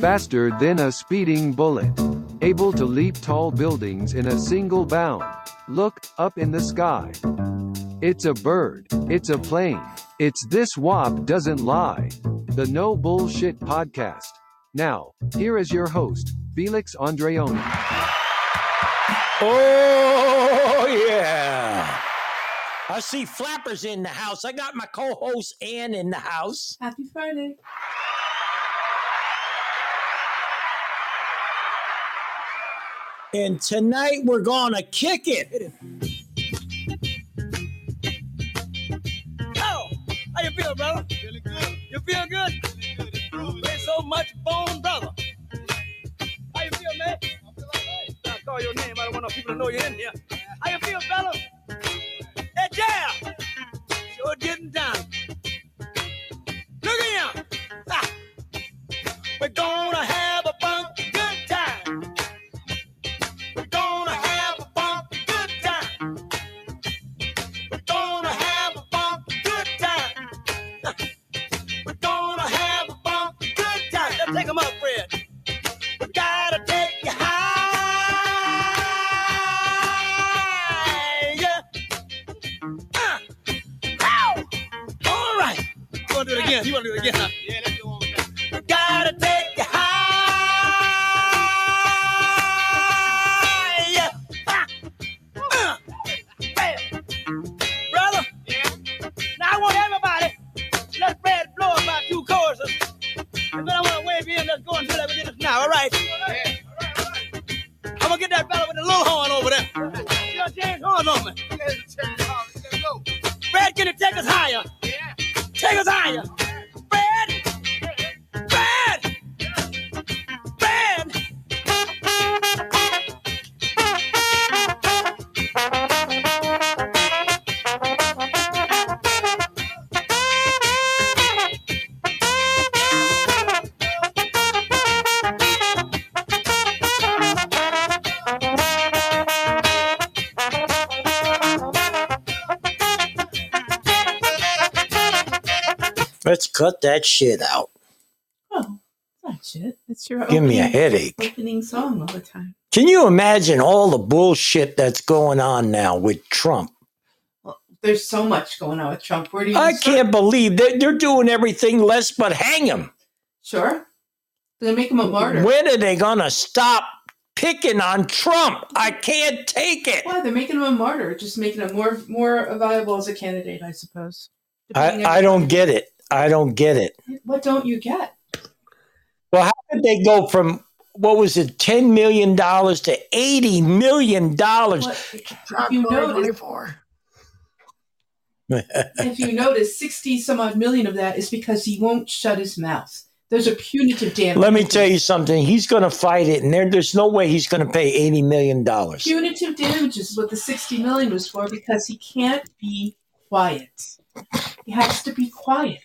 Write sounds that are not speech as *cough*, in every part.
faster than a speeding bullet, able to leap tall buildings in a single bound. Look, up in the sky. It's a bird. It's a plane. It's this Wop doesn't lie. The No Bullshit Podcast. Now, here is your host, Felix Andreoni. Oh, yeah. I see Flappers in the house. I got my co host Ann in the house. Happy Friday. And tonight we're going to kick it. Oh, how you feel, brother? Feeling good. You feel good? Feeling good. Improving. Play so much bone, brother. How you feel, man? I feel all right. I call your name. I don't want no people to know you're in here. How you feel, fella? Hey, yeah. Sure getting down. Look at him. Ah. We're gonna have cut that shit out. Oh, that shit. It's your Give me a headache. opening song all the time. Can you imagine all the bullshit that's going on now with Trump? Well, there's so much going on with Trump. Where do you I start? can't believe they're, they're doing everything less but hang him. Sure. They're gonna make him a martyr. When are they going to stop picking on Trump? I can't take it. Why? They're making him a martyr, just making him more more viable as a candidate, I suppose. I, I don't get it. I don't get it. What don't you get? Well, how did they go from what was it, ten million dollars to eighty million dollars? *laughs* If you notice, if you notice, sixty some odd million of that is because he won't shut his mouth. There's a punitive damage. Let me tell you something. He's going to fight it, and there, there's no way he's going to pay eighty million dollars. Punitive damages is what the 60 million was for because he can't be quiet. He has to be quiet.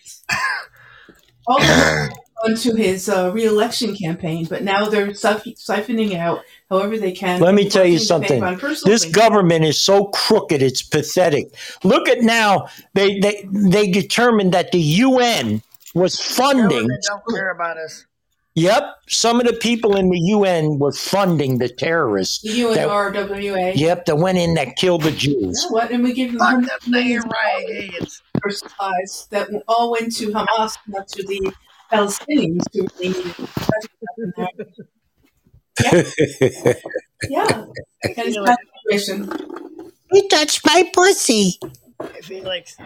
All *coughs* onto his uh, re-election campaign, but now they're siph- siphoning out however they can. Let me tell you something. This things. government is so crooked; it's pathetic. Look at now. They they they determined that the UN was funding. Government don't care about us. Yep, some of the people in the UN were funding the terrorists. the that- UNRWA. Yep, that went in that killed the You Jews. know what? And we give them Fuck hundreds them of damn millions of rag heads. dollars for supplies that all went to Hamas, not to the Palestinians who really needed it. Yeah, that is my situation. You touched my pussy. Hey, Felix,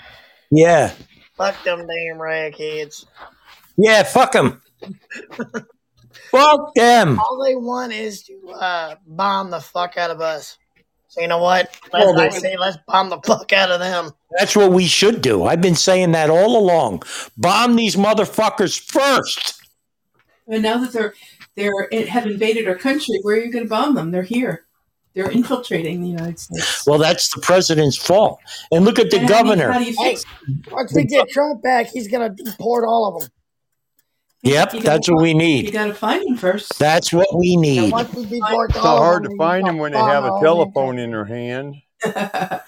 Yeah, fuck them damn rag heads. yeah, fuck them. Fuck them. All they want is to uh, bomb the fuck out of us. So you know what? Let's, Well, I they- say let's bomb the fuck out of them. That's what we should do. I've been saying that all along. Bomb these motherfuckers first. And now that they're they're in, have invaded our country, where are you going to bomb them? They're here. They're infiltrating the United States. Well, that's the president's fault. And look at the And how do you- governor. How do you fix? Once we get Trump back, he's gonna deport all of them. Yep, You that's gotta what we find- need. You got to find him first. That's what we And need. once we deport It's all so of hard them, to find them when they have a telephone in their hand. *laughs*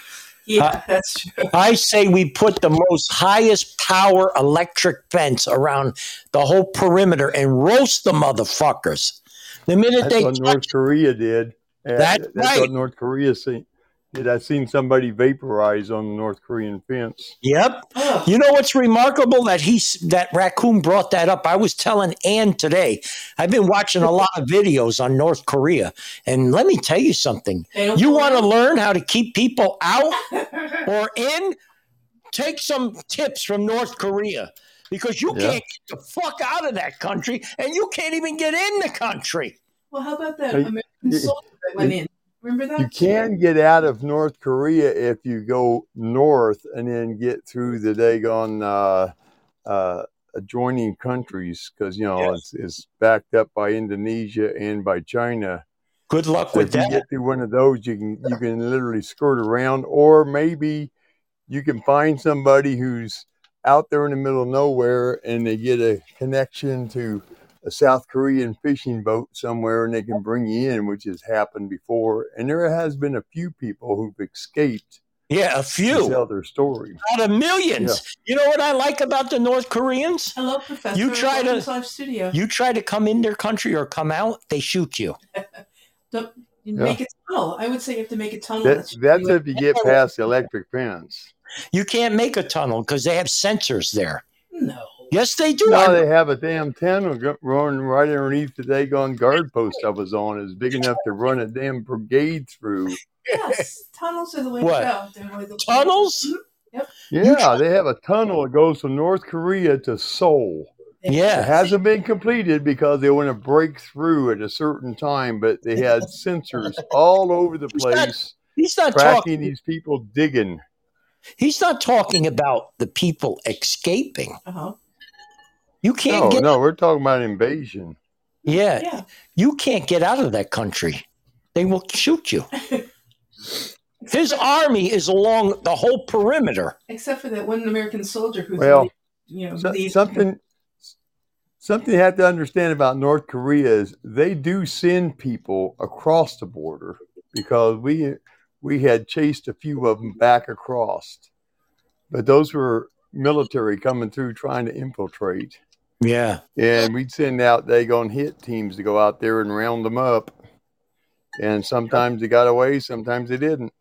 Yeah, that's true. I say we put the most highest power electric fence around the whole perimeter and roast the motherfuckers. The minute That's they what North Korea did. Uh, That's right. what North Korea see, did. I seen somebody vaporize on the North Korean fence. Yep. You know what's remarkable that he's that raccoon brought that up. I was telling Ann today. I've been watching a lot of videos on North Korea, and let me tell you something. You want to learn how to keep people out *laughs* or in? Take some tips from North Korea because you Yeah. can't get the fuck out of that country, and you can't even get in the country. Well, how about that Hey, American soldier that went in? Remember that? You can get out of North Korea if you go north and then get through the Dagon uh, uh, adjoining countries because you know Yes. it's, it's backed up by Indonesia and by China. Good luck So with if you that. get through one of those, you can you can literally skirt around, or maybe you can find somebody who's out there in the middle of nowhere and they get a connection to a South Korean fishing boat somewhere and they can bring you in, which has happened before. And there has been a few people who've escaped Yeah, a to few tell their story. out of millions. You know what I like about the North Koreans? Hello, Professor. You try to- Live Studio. You try to come in their country or come out, they shoot you. *laughs* Don't you Yeah. make a tunnel. I would say you have to make a tunnel. That, that's that's if you get past the electric fence. You can't make a tunnel because they have sensors there. no. Yes, they do. Now they have a damn tunnel go- running right underneath the daggone guard post I was on. It's big enough to run a damn brigade through. Yes, tunnels are the way What? to go. They're the way to- Tunnels? Yeah, they have a tunnel that goes from North Korea to Seoul. Yeah, It Yeah. hasn't been completed because they want to break through at a certain time, but they had *laughs* sensors all over the He's not place He's not tracking talking. these people digging. He's not talking about the people escaping. Uh-huh. You can't No, get. no, we're talking about invasion. Yeah, Yeah. you can't get out of that country. They will shoot you. *laughs* His army is along the whole perimeter. Except for that one American soldier who's Well, you know, So- something something you have to understand about North Korea is they do send people across the border because we we had chased a few of them back across, but those were military coming through trying to infiltrate, Yeah. and we'd send out they on hit teams to go out there and round them up, and sometimes they got away, sometimes they didn't.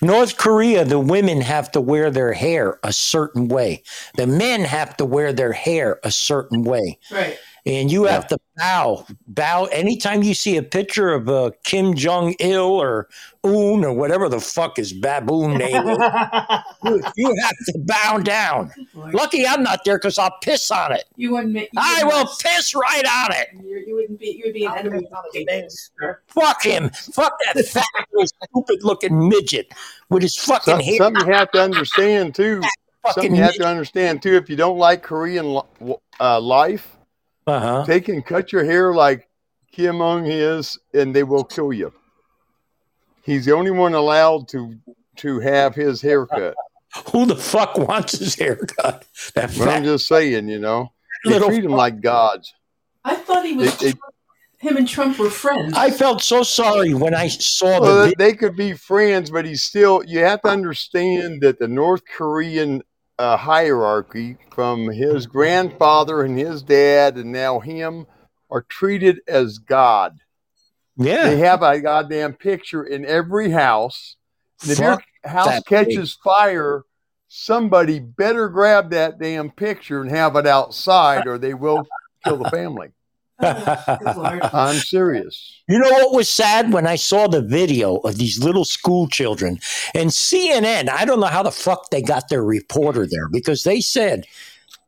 North Korea, the women have to wear their hair a certain way. The men have to wear their hair a certain way. right. And you Yeah. have to bow. Bow. Anytime you see a picture of uh, Kim Jong il or Un or whatever the fuck his baboon *laughs* name is, you, you have to bow down. Lord. Lucky I'm not there because I'll piss on it. You wouldn't make. you I wouldn't- will piss right on it. You, you wouldn't be. You would be an I'll enemy. piss on his. Fuck him. Fuck that *laughs* fat, stupid looking midget with his fucking Some, hair. something you have to understand too. Something you have midget. to understand too. If you don't like Korean uh, life. Uh-huh. They can cut your hair like Kim Jong is, and they will kill you. He's the only one allowed to to have his haircut. *laughs* Who the fuck wants his haircut? That But I'm just saying, you know, they little. treat him like gods. I thought he was. They- they- him and Trump were friends. I felt so sorry when I saw the Well, video. they could be friends, but he's still. You have to understand that the North Korean uh, hierarchy, from his grandfather and his dad, and now him, are treated as God. Yeah. They have a goddamn picture in every house. And if your house catches fire, somebody better grab that damn picture and have it outside, or they will kill the family. Good Lord. I'm serious. You know what was sad when I saw the video of these little school children and CNN? I don't know how the fuck they got their reporter there because they said,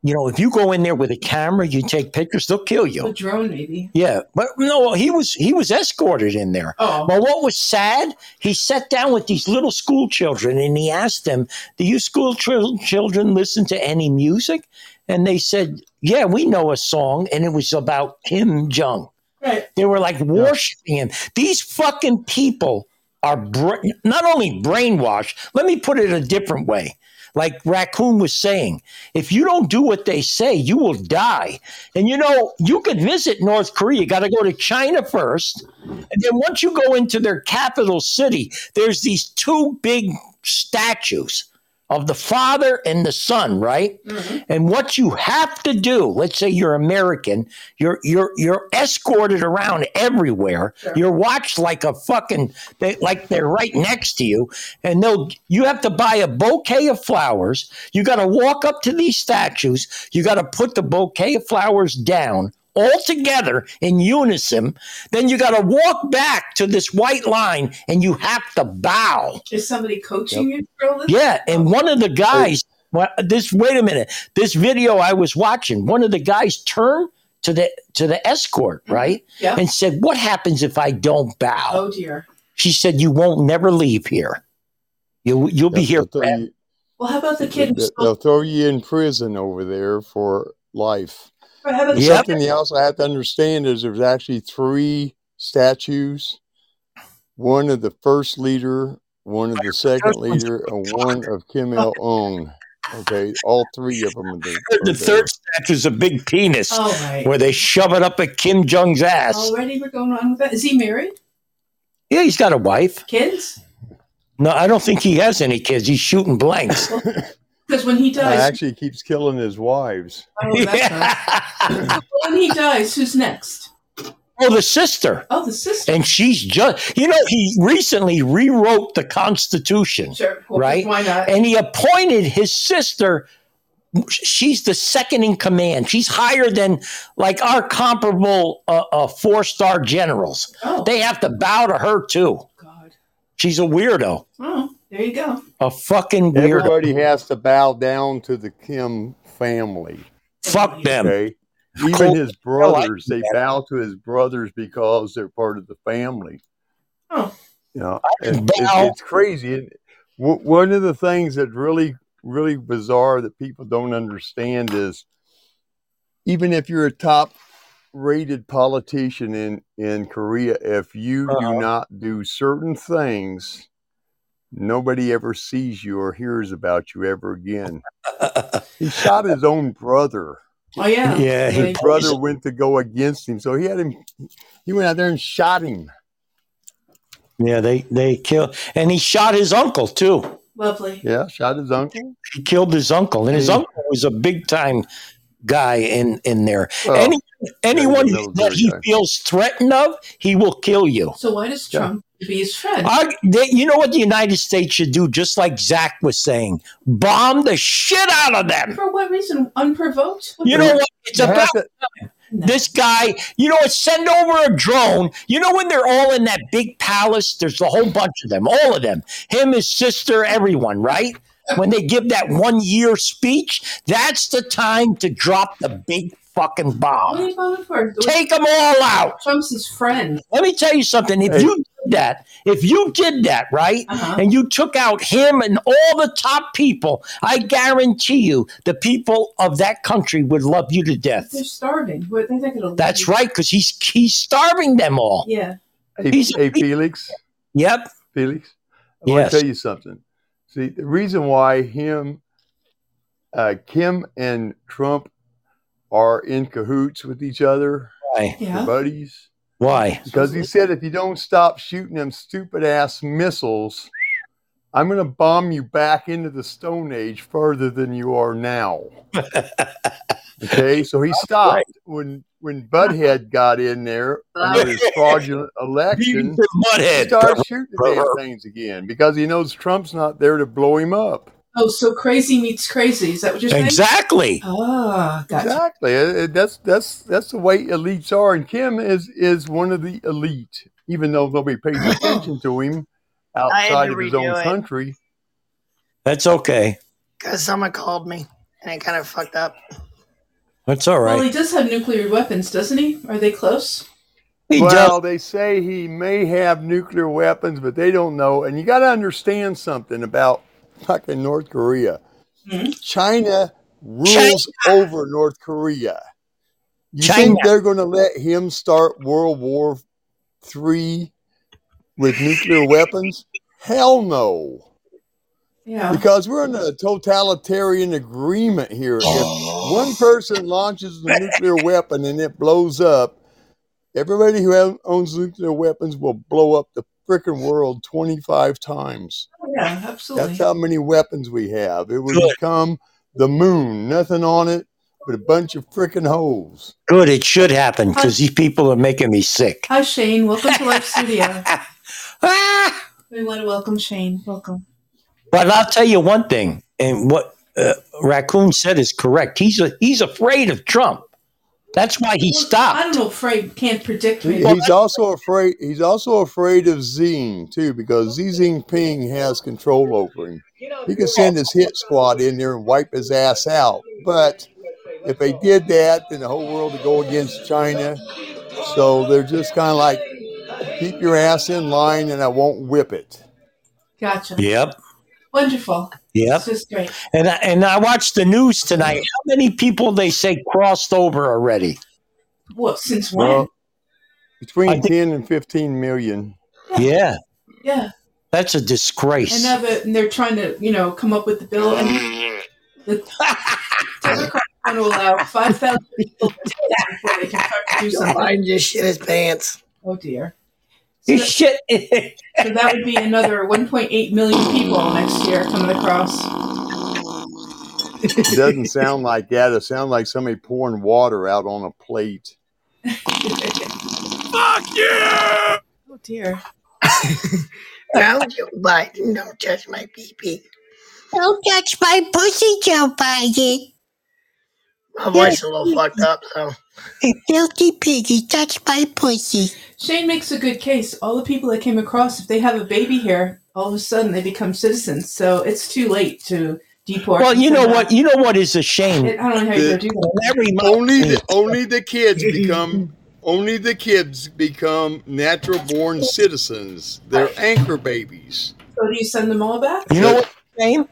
you know, if you go in there with a camera, you take pictures, they'll kill you. A you. drone, maybe. Yeah, but no, he was he was escorted in there. Oh, But what was sad, he sat down with these little school children and he asked them, Do you school chil- children listen to any music? And they said, Yeah, we know a song. And it was about Kim Jong. right. They were like worshiping him. These fucking people are bra- not only brainwashed, let me put it a different way. like Raccoon was saying, if you don't do what they say, you will die. And you know, you could visit North Korea. You got to go to China first. And then once you go into their capital city, there's these two big statues of the father and the son, right? Mm-hmm. And what you have to do, let's say you're American, you're you're you're escorted around everywhere. Sure. You're watched like a fucking they, like they're right next to you, and they'll you have to buy a bouquet of flowers. You got to walk up to these statues. You got to put the bouquet of flowers down all together in unison. Then you got to walk back to this white line, and you have to bow. Is somebody coaching you for this? Yeah, and oh. one of the guys, well, this wait a minute, this video I was watching, one of the guys turned to the to the escort, mm-hmm. right, Yeah. and said, "What happens if I don't bow?" Oh dear. She said, "You won't never leave here. You you'll be here." They'll throw, forever." you, Well, how about the kid who they'll throw you in prison over there for life. How about the Yep. Something you also have to understand is there's actually three statues. One of the first leader, one of the second leader, and one of Kim Il Ung. Okay, all three of them. Are there, The third statue is a big penis All right. where they shove it up at Kim Jong's ass. Already we're going on with that. Is he married? Yeah, he's got a wife. Kids? No, I don't think he has any kids. He's shooting blanks. *laughs* Because when he there. dies, actually he keeps killing his wives. oh, that's nice. *laughs* when he dies, who's next? oh, the sister. Oh, the sister. And she's just, you know, he recently rewrote the Constitution, Sure. Well, right? Why not? and he appointed his sister. She's the second in command. She's higher than like our comparable uh, uh, four star generals. oh, They have to bow to her too. God. She's a weirdo, Oh, there you go. a fucking weirdo. Everybody has to bow down to the Kim family. Fuck them. Okay. Cool. Even his brothers, like they bow to his brothers because they're part of the family. Oh, You know, I can and it's, it's crazy. One of the things that's really, really bizarre that people don't understand is even if you're a top rated politician in, in Korea, if you Uh-huh. do not do certain things, nobody ever sees you or hears about you ever again. *laughs* He shot his own brother. oh yeah. Yeah, he Really? His brother went to go against him, so he had him. He went out there and shot him. Yeah, they they killed, and he shot his uncle too. Lovely. Yeah, shot his uncle. He killed his uncle, and his Yeah. uncle was a big time guy in in there. Well, Any anyone that he guy. feels threatened of, he will kill you. So why does Yeah. Trump be his friend? I, they, you know what the United States should do, just like Zach was saying, bomb the shit out of them. For what reason? Unprovoked? You know what? It's about to- No. this guy. You know what? Send over a drone. You know when they're all in that big palace. There's a whole bunch of them, all of them. Him, his sister, everyone. Right? When they give that one year speech, that's the time to drop the big fucking What are bomb. you for? Take them all out. Trump's his friend. Let me tell you something. If Hey. you did that, if you did that, right, Uh-huh. and you took out him and all the top people, I guarantee you the people of that country would love you to death. They're starving. What, they're not gonna That's right, because he's he's starving them all. Yeah. Hey, He's- hey, Felix. Yep. Felix. I Yes. want to tell you something. See, the reason why him, uh, Kim and Trump are in cahoots with each other, Why? they're Yeah. buddies, Why? because he said if you don't stop shooting them stupid ass missiles, I'm going to bomb you back into the Stone Age further than you are now. *laughs* okay, so he stopped when when Butthead got in there under his *laughs* fraudulent election. He Butthead. started shooting the damn things again because he knows Trump's not there to blow him up. Oh, so crazy meets crazy. Is that what you're saying? Exactly. Ah, gotcha. Exactly. It- it- that's that's that's the way elites are, and Kim is is one of the elite, even though nobody pays *laughs* attention to him outside to of his own it. country. That's okay. Because someone called me and it kind of fucked up. That's all right. Well, he right. does have nuclear weapons, doesn't he? Are they close? He well, they say he may have nuclear weapons, but they don't know. And you got to understand something about fucking North Korea. Mhm. China rules over North Korea. You China. think they're going to let him start World War Three with nuclear weapons? Hell no. Yeah. because we're in a totalitarian agreement here. If one person launches a nuclear weapon and it blows up, everybody who owns nuclear weapons will blow up the freaking world 25 times. Yeah, *laughs* absolutely. That's how many weapons we have. It would Good. become the moon, nothing on it but a bunch of freaking holes. Good, it should happen because these people are making me sick. Hi, Shane. Welcome to Live Studio. Ah! *laughs* We want to welcome Shane. Welcome. But I'll tell you one thing, and what uh, Raccoon said is correct. He's a, he's afraid of Trump. That's why he I stopped. don't know. Afraid can't predict He- He's also afraid. He's also afraid of Xi too, because Xi Jinping has control over him. He could send his hit squad in there and wipe his ass out. But if they did that, then the whole world would go against China. So they're just kind of like, keep your ass in line, and I won't whip it. Gotcha. Yep, Wonderful. Yep. It's just great. And I, and I watched the news tonight. How many people they say crossed over already? Well, since when? Well, between think- ten and fifteen million. Yeah, yeah. that's a disgrace. And now that and they're trying to, you know, come up with the bill and *laughs* the Democrats want to allow five thousand people to test before they can start to do something. Biden just shit his pants. Oh dear. So that, shit. *laughs* so that would be another 1.8 million people next year coming across. It doesn't sound like that. It sounds like somebody pouring water out on a plate. *laughs* Fuck you! Oh dear. Now, Joe Biden, don't touch my pee pee. Don't touch my pussy, Joe Biden. My voice is a little fucked up, so. You filthy piggy, touch my pussy. Shane makes a good case. All the people that came across, if they have a baby here, all of a sudden they become citizens. So it's too late to deport. well, them you know that. what? You know what is a shame. It- I don't know how you're gonna do that. Only the only the kids become only the kids become natural born citizens. They're anchor babies. So do you send them all back? you know what? Shame.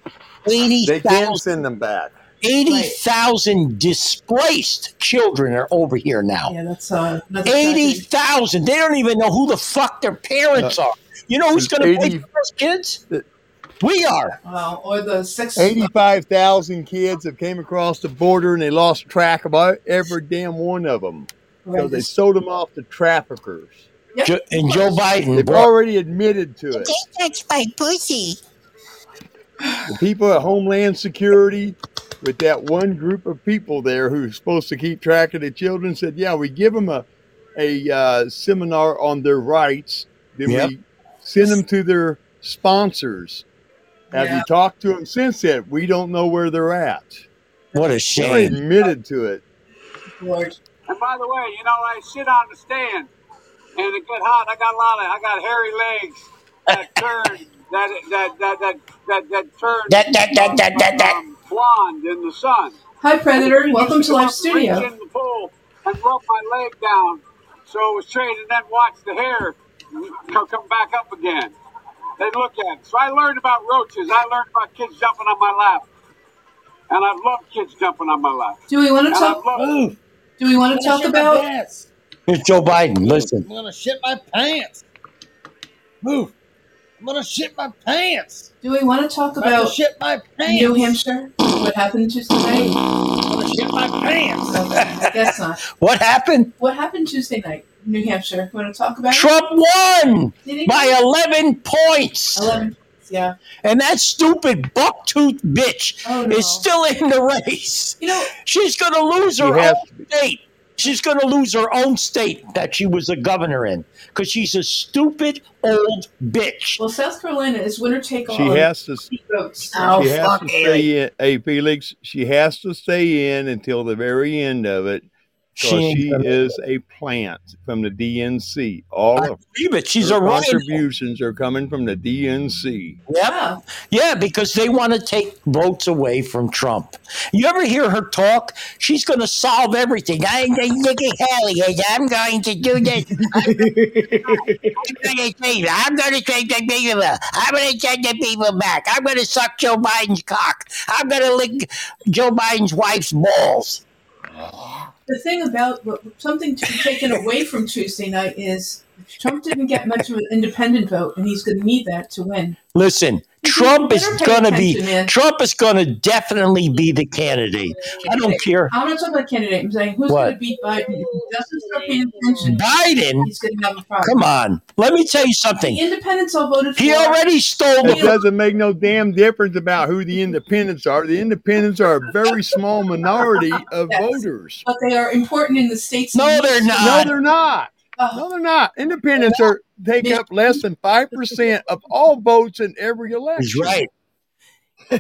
Eighty They can't send them back. Eighty thousand displaced children are over here now. Yeah, that's uh, another Eighty tragedy. thousand. They don't even know who the fuck their parents are. You know who's going to pay 80 for those kids? We are. Wow, or the sex. Eighty-five thousand kids have came across the border and they lost track about every damn one of them because they sold them off to traffickers. Yep. And Joe Biden They've already admitted to it. Don't touch my pussy. The people at Homeland Security, with that one group of people there who's supposed to keep track of the children, said, "Yeah, we give them a a uh, seminar on their rights. Then Yep. we send them to their sponsors. Have Yeah. you talked to them since then? We don't know where they're at. what a They shame. admitted to it. And by the way, you know, I sit on the stand and it get hot. I got a lot of, I got hairy legs that turn, that, that, that, that, that, that turn That- that- that- that- that- that. um, blonde in the sun. Hi, Predator. Welcome Used to come Live up, Studio. Reach in the pool and rub my leg down so it was straight and then watch the hair come, come back up again. They look at it. So I learned about roaches. I learned about kids jumping on my lap. And I've loved kids jumping on my lap. Do we want to And talk? I've loved Do we want to talk about? Here's Joe Biden. Listen. I'm gonna shit my pants. Move. I'm gonna shit my pants. Do we want to talk I'm gonna about shit my pants. New Hampshire? What happened Tuesday night? I'm gonna shit my pants. Okay, I guess not. *laughs* What happened? What happened Tuesday night, New Hampshire? Want to talk about? it? Trump won Did he? by 11 points. Eleven. Yeah. And that stupid bucktooth bitch Oh no. is still in the race. You know, She's going to lose her She has own state. She's going to lose her own state that she was a governor in because she's a stupid old bitch. well, South Carolina is winner take all. She has to. votes. Oh, she has fuck to stay in. Hey, Felix, she has to stay in until the very end of it She she is a plant from the DNC. All I of believe it. She's her a RINO. contributions are coming from the DNC. Yeah. Yeah, because they want to take votes away from Trump. You ever hear her talk? She's going to solve everything. I, Nikki Haley, I'm going to do this. I'm going to say, I'm going to take the people. I'm going to send the people back. I'm going to suck Joe Biden's cock. I'm going to lick Joe Biden's wife's balls. The thing about what, something to be taken away from Tuesday night is Trump didn't get much of an independent vote, and he's going to need that to win. Listen, Trump is going to be man. Trump is going to definitely be the candidate. I don't care. I'm not talking about candidate. I'm saying who's What? going to beat Biden. He doesn't start paying attention, Biden, he's going to have a problem. come on. Let me tell you something. The something. independents all voted for He already stole It the doesn't make no damn difference about who the independents are. The independents are a very small minority of Yes. voters. but they are important in the states. No, they're not. No, they're not. Oh, No, they're not. Independents are take up less than five percent of all votes in every election. He's right.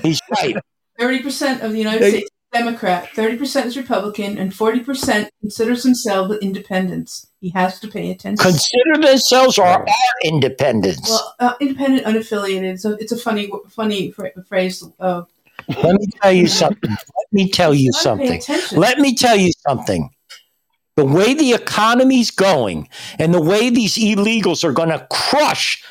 He's right. *laughs* Thirty percent of the United They- States is Democrat, thirty percent is Republican, and forty percent considers themselves independents. He has to pay attention. Consider themselves or are independents. well, uh, independent, unaffiliated. So it's a funny, funny phrase. Uh, Let me tell you something. Let me tell you something. Let me tell you something. The way the economy's going and the way these illegals are going to crush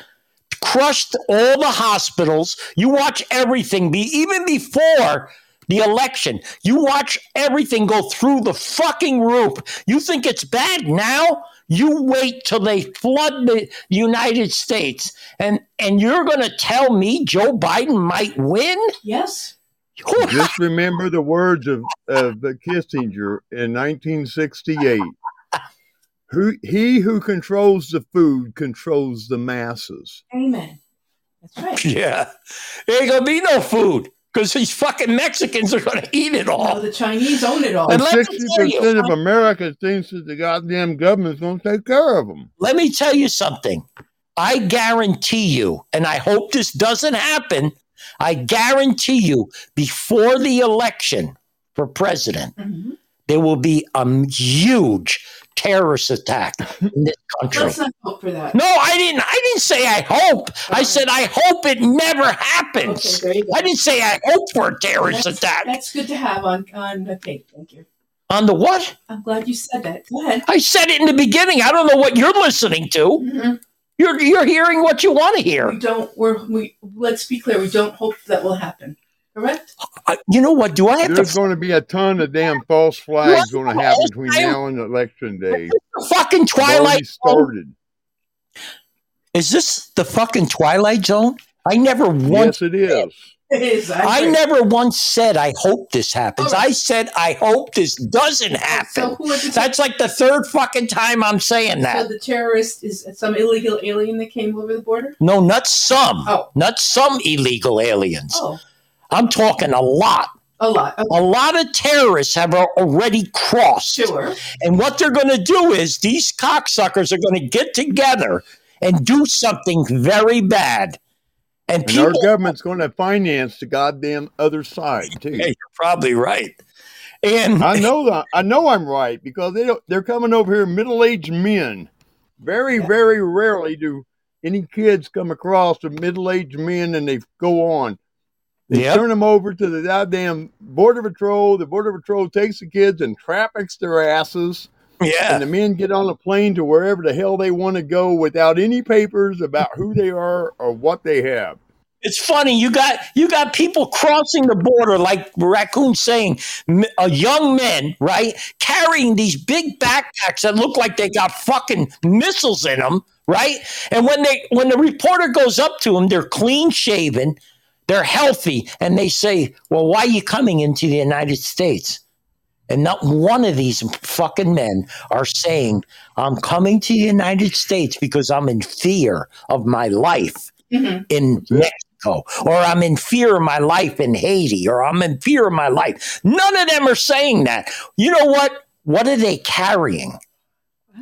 crush all the hospitals. You watch everything be even before the election. You watch everything go through the fucking roof. You think it's bad now? You wait till they flood the United States and and you're going to tell me Joe Biden might win? yes. *laughs* Just remember the words of, of Kissinger in 1968. Who he who controls the food controls the masses. Amen. That's right. *laughs* Yeah. There ain't gonna be no food because these fucking Mexicans are gonna eat it No, all. the Chinese own it all. And And sixty tell you- percent of America thinks that the goddamn government's going to take care of them. Let me tell you something. I guarantee you, and I hope this doesn't happen. I guarantee you, before the election for president, Mhm. there will be a huge terrorist attack *laughs* in this country. Let's not hope for that. No, I didn't. I didn't say I hope. I said I hope it never happens. Okay, there you go. I didn't say I hope for a terrorist That's, attack. that's good to have on on the tape. Thank you. On the what? I'm glad you said that. Go ahead. I said it in the beginning. I don't know what you're listening to. Mhm. You're you're hearing what you want to hear. We don't. We're we. Let's be clear. We don't hope that will happen. Correct. Uh, you know what? Do I have to There's to going to be a ton of damn false flags going to happen between I- now and election day. fucking Twilight started. Is this the fucking Twilight Zone? I never once. Yes, it is. Is. I never once said I hope this happens. Right. I said I hope this doesn't happen. So That's like the third fucking time I'm saying that. so the terrorist is some illegal alien that came over the border? No, not some. Oh. Not some illegal aliens. Oh, I'm talking a lot. a lot. Okay, A lot of terrorists have already crossed. sure. And what they're going to do is these cocksuckers are going to get together and do something very bad. And And our government's going to finance the goddamn other side *laughs* too. Yeah, you're probably right. And I know *laughs* that. I know I'm right because they don't, they're coming over here, middle-aged men. Very, very rarely do any kids come across the middle-aged men and they go on. They Yep. turn them over to the goddamn border patrol. The border patrol takes the kids and traffics their asses, yeah, and the men get on a plane to wherever the hell they want to go without any papers about who they are or what they have. it's funny. You got you got people crossing the border like raccoon saying, m- uh, young men, right, carrying these big backpacks that look like they got fucking missiles in them, right? And when they when the reporter goes up to them, they're clean shaven, they're healthy, and they say, "Well, why are you coming into the United States?" And not one of these fucking men are saying, I'm coming to the United States because I'm in fear of my life Mhm. in Mexico, or I'm in fear of my life in Haiti, or I'm in fear of my life. None of them are saying that. You know what? What are they carrying?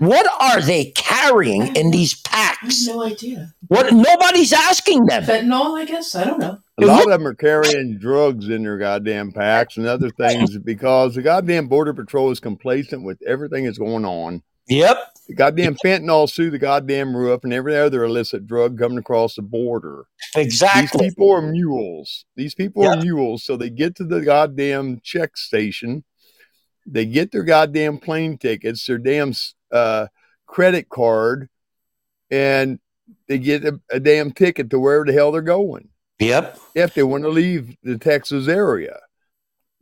What are they carrying in these packs? no idea. What nobody's asking them. Fentanyl, I guess. I don't know. A lot of them are carrying drugs in their goddamn packs and other things because the goddamn border patrol is complacent with everything that's going on. Yep. The goddamn fentanyl through the goddamn roof and every other illicit drug coming across the border. Exactly. These people are mules. These people Yeah. are mules. So they get to the goddamn check station. They get their goddamn plane tickets, their damn uh, credit card, and they get a, a damn ticket to wherever the hell they're going Yep. if they want to leave the Texas area.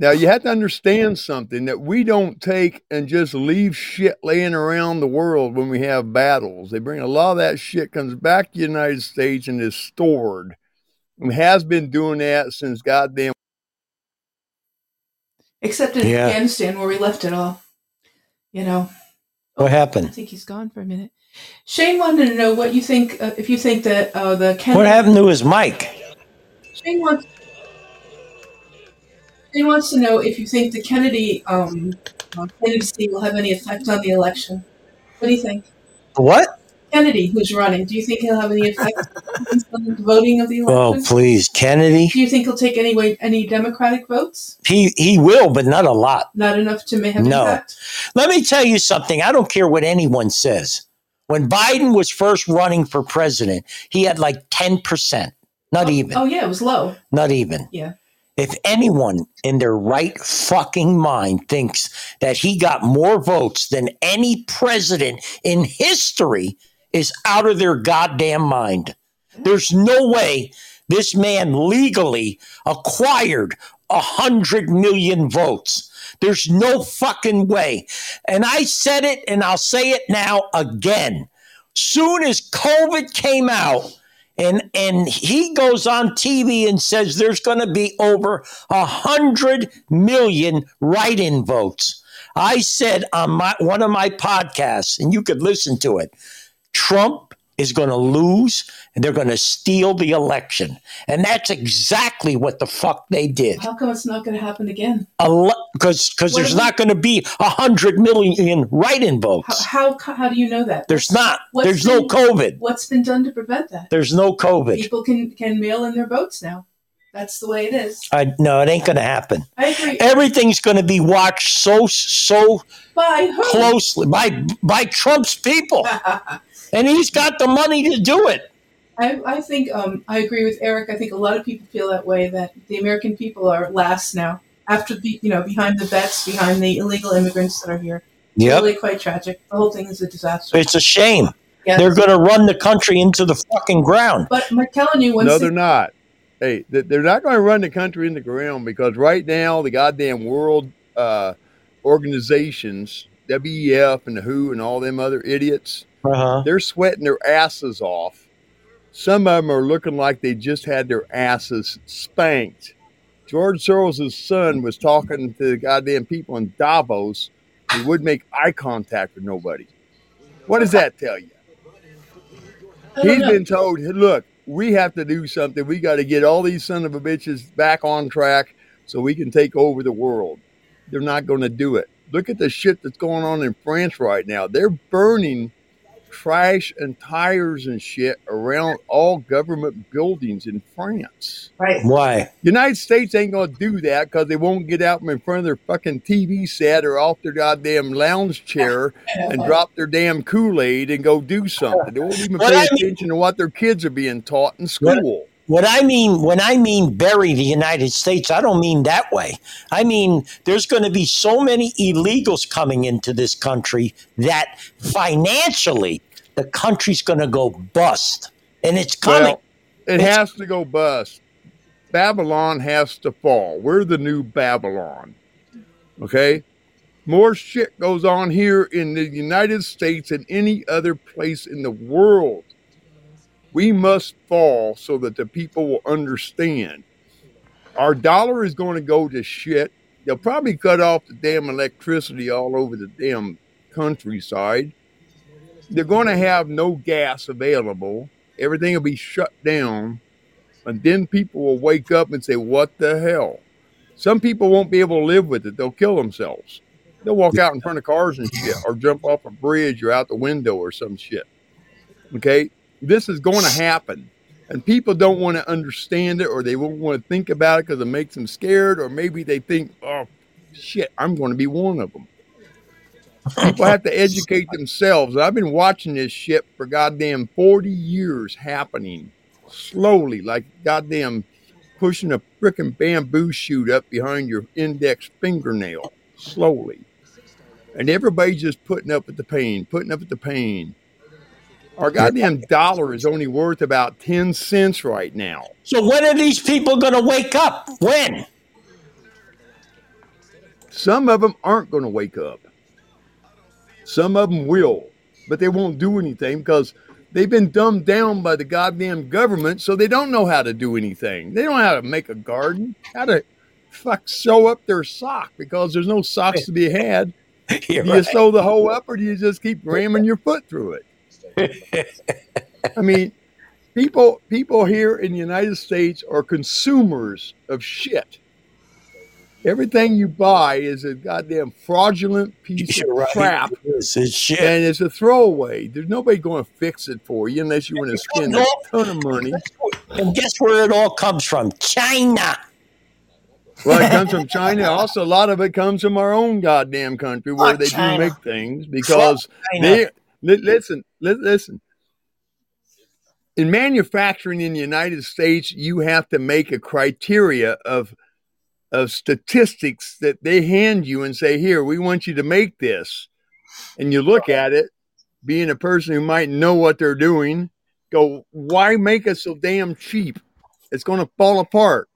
Now you have to understand something that we don't take and just leave shit laying around the world when we have battles. They bring a lot of that shit comes back to the United States and is stored and has been doing that since goddamn. Except in Yeah. Afghanistan, where we left it all. You know, What happened? I think he's gone for a minute. Shane wanted to know what you think, uh, if you think that uh, the Kennedy. What happened to his mic? Shane wants. Shane wants to know if you think the Kennedy um, uh, candidacy will have any effect on the election. What do you think? What? Kennedy, who's running, do you think he'll have any effect on the voting of the election? Oh, please, Kennedy. Do you think he'll take any way, any Democratic votes? He he will, but not a lot. Not enough to have No. impact. Let me tell you something. I don't care what anyone says. When Biden was first running for president, he had like ten percent. Not oh, even. Oh yeah, it was low. Not even. Yeah. If anyone in their right fucking mind thinks that he got more votes than any president in history is out of their goddamn mind. There's no way this man legally acquired a hundred million votes. There's no fucking way. And I said it and I'll say it now again. Soon as COVID came out, and and he goes on TV and says there's going to be over a hundred million write-in votes. I said on my one of my podcasts, and you could listen to it. Trump is going to lose, and they're going to steal the election, and that's exactly what the fuck they did. How come it's not going to happen again? Because because there's not going to be a hundred million write-in votes. How, how how do you know that? There's not. What's There's no been- COVID. What's been done to prevent that? There's no COVID. People can can mail in their votes now. That's the way it is. I, no, it ain't going to happen. I agree. Everything's going to be watched so so By closely by by Trump's people, *laughs* and he's got the money to do it. I, I think um, I agree with Eric. I think a lot of people feel that way. That the American people are last now, after the you know behind the vets, behind the illegal immigrants that are here. It's Yep. really quite tragic. The whole thing is a disaster. It's a shame. Yes. They're going to run the country into the fucking ground. But I'm telling you, No, they- they're not. Hey, they're not going to run the country in the ground because right now the goddamn world uh, organizations, WEF and the WHO and all them other idiots, Uh-huh. they're sweating their asses off. Some of them are looking like they just had their asses spanked. George Soros' son was talking to the goddamn people in Davos. He wouldn't make eye contact with nobody. What does that tell you? I don't He's know. been told, "Hey, look, we have to do something. We got to get all these son of a bitches back on track so we can take over the world. They're not going to do it. Look at the shit that's going on in France right now. They're burning trash and tires and shit around all government buildings in France. right. Why? United States ain't going to do that because they won't get out in front of their fucking TV set or off their goddamn lounge chair and *laughs* drop their damn Kool Aid and go do something. They won't even pay attention to what their kids are being taught in school. What I mean when I mean bury the United States, I don't mean that way. I mean there's going to be so many illegals coming into this country that financially the country's going to go bust, and it's coming. Well, it It's- has to go bust. Babylon has to fall. We're the new Babylon. Okay? More shit goes on here in the United States than any other place in the world. We must fall so that the people will understand. Our dollar is going to go to shit. They'll probably cut off the damn electricity all over the damn countryside. They're going to have no gas available. Everything will be shut down. And then people will wake up and say, What the hell? Some people won't be able to live with it. They'll kill themselves. They'll walk out in front of cars and shit, or jump off a bridge or out the window or some shit. Okay? This is going to happen. And people don't want to understand it or they won't want to think about it because it makes them scared, or maybe they think, Oh, shit, I'm going to be one of them. People have to educate themselves. I've been watching this shit for goddamn 40 years happening slowly, like goddamn pushing a frickin' bamboo shoot up behind your index fingernail, slowly. And everybody's just putting up with the pain, putting up with the pain. Our goddamn dollar is only worth about 10 cents right now. So when are these people going to wake up? When? Some of them aren't going to wake up. Some of them will, but they won't do anything because they've been dumbed down by the goddamn government, so they don't know how to do anything. They don't know how to make a garden, how to fuck sew up their sock because there's no socks to be had. *laughs* You're do you right. sew the hole up or do you just keep ramming your foot through it? I mean, people people here in the United States are consumers of shit. Everything you buy is a goddamn fraudulent piece You're of right. crap, is shit. and it's a throwaway. There's nobody going to fix it for you unless you want to spend a ton of money. And guess where it all comes from? China. Well, it comes from China. Also, a lot of it comes from our own goddamn country where they China. do make things because China. they listen. Li- listen. In manufacturing in the United States, you have to make a criteria of of statistics that they hand you and say, "Here, we want you to make this," and you look at it, being a person who might know what they're doing, go, "Why make it so damn cheap? It's going to fall apart."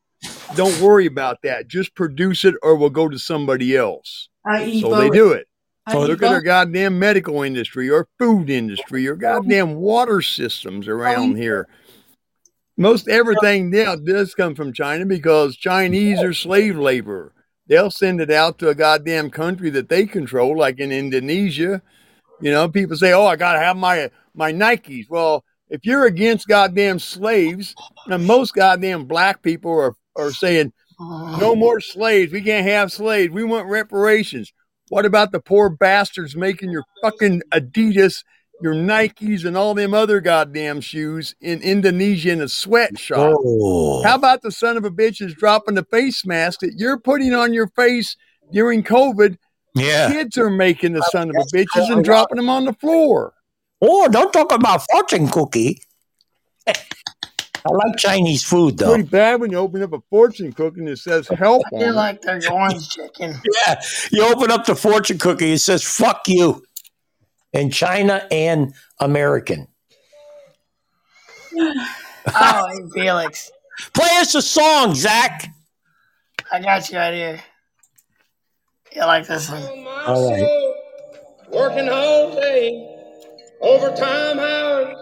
Don't worry about that. Just produce it, or we'll go to somebody else. I.e. So they do it. I.e. Look at our goddamn medical industry, or food industry, or goddamn water systems around here. *laughs* Most everything now does come from China because Chinese are slave labor. They'll send it out to a goddamn country that they control, like in Indonesia. You know, people say, "Oh, I gotta have my my Nikes." Well, if you're against goddamn slaves, and most goddamn black people are are saying, no more slaves. We can't have slaves. We want reparations. What about the poor bastards making your fucking Adidas, your Nikes, and all them other goddamn shoes in Indonesia in a sweatshop? Oh. How about the son of a bitches dropping the face mask that you're putting on your face during COVID? Yeah. Kids are making the son of a bitches *laughs* and dropping them on the floor. Oh, don't talk about fortune cookie. *laughs* I like Chinese food though. Pretty bad when you open up a fortune cookie and it says help I feel like they're orange chicken. *laughs* Yeah, you open up the fortune cookie, it says "fuck you" in China and American. *sighs* Oh, hey, Felix. Play us a song, Zach. I got you right here. You like this one? All right. Working all day, overtime hours for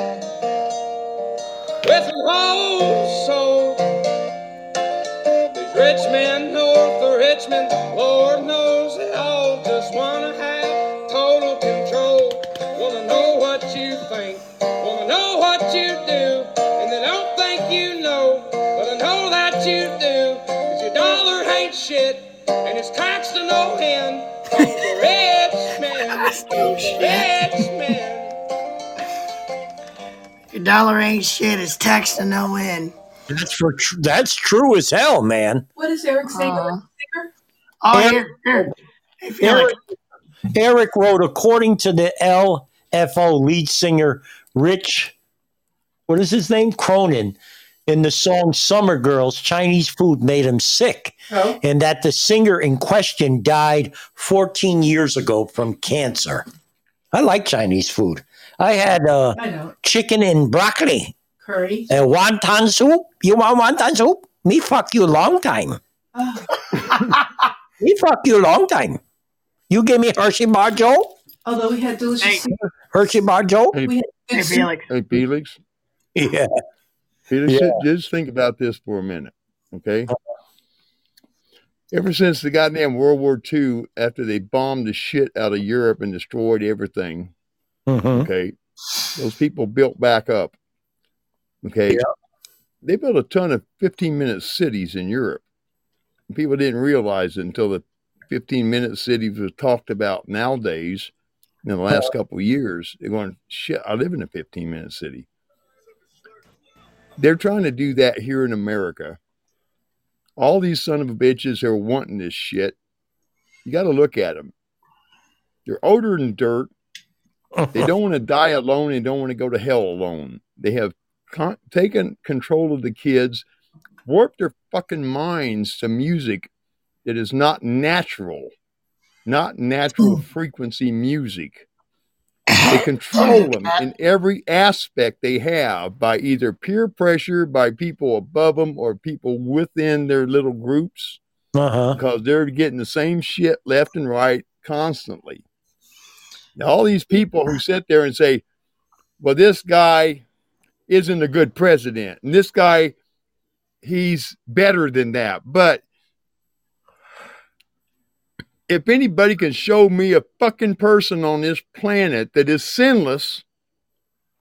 with an whole soul. These rich men north of Richmond, Lord knows they all just wanna have total control. Wanna know what you think, dollar ain't shit. It's taxed to no end. That's for tr- that's true as hell, man. What is Eric saying? Uh, Oh, Eric- here, here. Hey, Felix. Eric, Eric wrote, according to the LFO lead singer Rich, what is his name? Cronin, in the song Summer Girls, Chinese food made him sick, Oh, and that the singer in question died 14 years ago from cancer. I like Chinese food. I had uh, I chicken and broccoli Curry. and wonton soup. You want wonton soup? Me fuck you long time. Oh, Me fuck you long time. You give me Hershey Bar Joe? although we had delicious Hey. soup. Hershey Bar Joe? Hey, We had Hey. Felix. hey Felix. Yeah. Felix, Yeah. just think about this for a minute, okay? Ever since the goddamn World War II, after they bombed the shit out of Europe and destroyed everything, Mhm. okay, those people built back up, okay? They built a ton of 15 minute cities in Europe. People didn't realize it until the 15 minute cities was talked about nowadays in the last couple of years. They're going, shit, I live in a 15 minute city. They're trying to do that here in America. All these son of a bitches are wanting this shit. You got to look at them. They're older than dirt. They don't want to die alone. They don't want to go to hell alone. They have con- taken control of the kids, warped their fucking minds to music that is not natural, not natural frequency music. They *laughs* control them in every aspect they have by either peer pressure, by people above them, or people within their little groups Uh-huh. because they're getting the same shit left and right constantly. Now, all these people who sit there and say, well, this guy isn't a good president, and this guy, he's better than that. But if anybody can show me a fucking person on this planet that is sinless,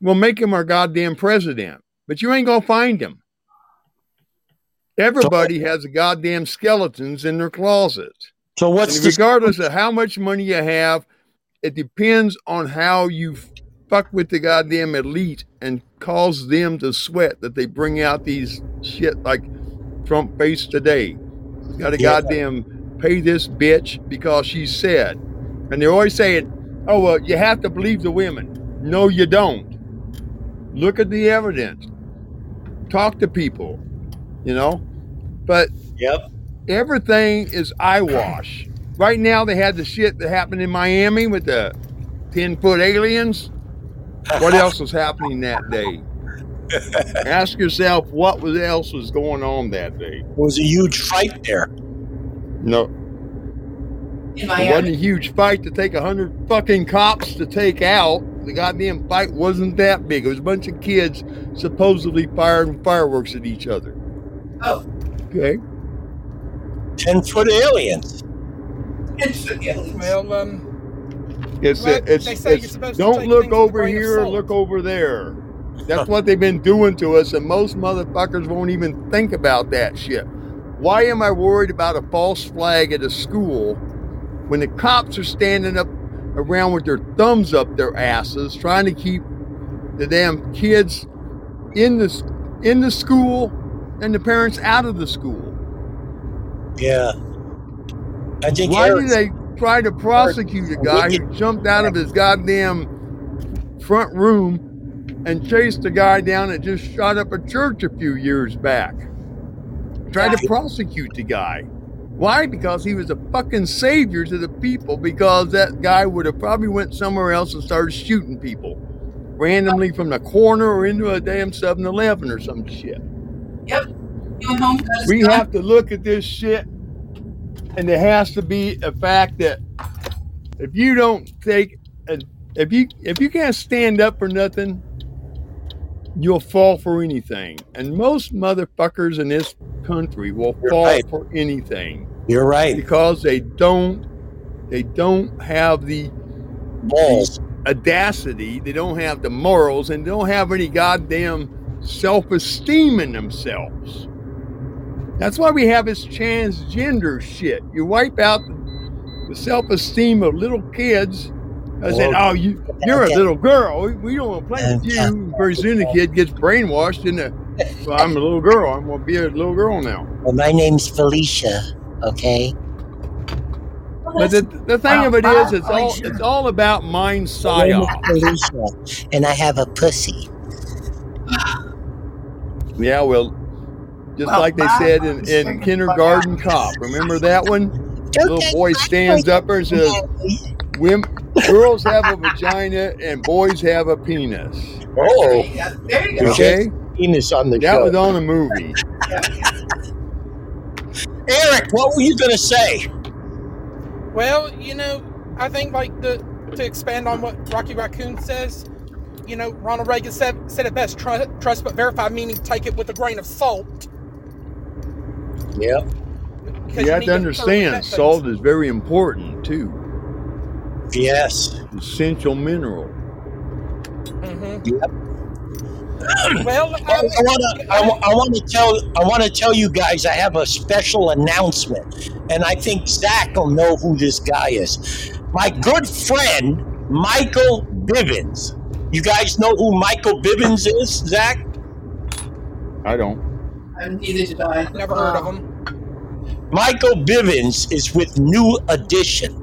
we'll make him our goddamn president. But you ain't gonna find him. Everybody has goddamn skeletons in their closet. So what's And the regardless of how much money you have, it depends on how you fuck with the goddamn elite and cause them to sweat that they bring out these shit like Trump face today. Got to Yeah. goddamn pay this bitch because she said. And they're always saying, oh, well, you have to believe the women. No, you don't. Look at the evidence. Talk to people, you know? But Yep. everything is eyewash. Right now, they had the shit that happened in Miami with the 10 foot aliens. What else was happening that day? *laughs* Ask yourself what was else was going on that day. It was a huge fight there. No, it wasn't a huge fight to take a hundred fucking cops to take out. The goddamn fight wasn't that big. It was a bunch of kids supposedly firing fireworks at each other. Oh, Okay. Ten foot aliens. It's the aliens. Well, um, It's, Well, it's, they say you're it's supposed don't take look things with a over grain here, salt. look over there. That's what they've been doing to us, and most motherfuckers won't even think about that shit. Why am I worried about a false flag at a school when the cops are standing up around with their thumbs up their asses trying to keep the damn kids in the in the school and the parents out of the school? Yeah. I think Why Eric- did they try to prosecute a guy who jumped out of his goddamn front room and chased a guy down that just shot up a church a few years back? Tried to prosecute the guy. Why? Because he was a fucking savior to the people because that guy would have probably went somewhere else and started shooting people randomly from the corner or into a damn 7-Eleven or some shit. Yep. He went home, got his We have to look at this shit, and there has to be a fact that if you don't take, a, if you if you can't stand up for nothing, you'll fall for anything. And most motherfuckers in this country will You're fall right. for anything You're right. because they don't they don't have the Balls. audacity, they don't have the morals, and they don't have any goddamn self esteem in themselves. That's why we have this transgender shit. You wipe out the self esteem of little kids. I said, "Oh, you you're a little girl. We, we don't want to play with you." Very soon the kid gets brainwashed into, "Well, I'm a little girl. I'm going to be a little girl now." Well, my name's Felicia. Okay. But the, the thing Wow, of it wow, is, it's all it's all about mind My name psyop. Felicia, and I have a pussy. Yeah, well, just Well, like they said in, in Kindergarten the fuck out. Cop. Remember that one? Don't Little boy stands up and says, away. Women, *laughs* girls have a vagina and boys have a penis. Oh, Yeah, there you go. Okay? penis on the That show. was on a movie. Eric, what were you going to say? well, you know, I think like the to expand on what Rocky Raccoon says, you know, Ronald Reagan said said it best: trust, trust but verify, meaning take it with a grain of salt. Yep. because You have to understand, salt is very important too. Yes. Essential mineral. Mhm. Yep. Well, I want to. I, want to tell. I want to tell you guys. I have a special announcement, and I think Zach will know who this guy is. My good friend Michael Bivins. You guys know who Michael Bivins is, Zach? I don't. And neither did I. never heard of Um, him. Michael Bivens is with New Edition.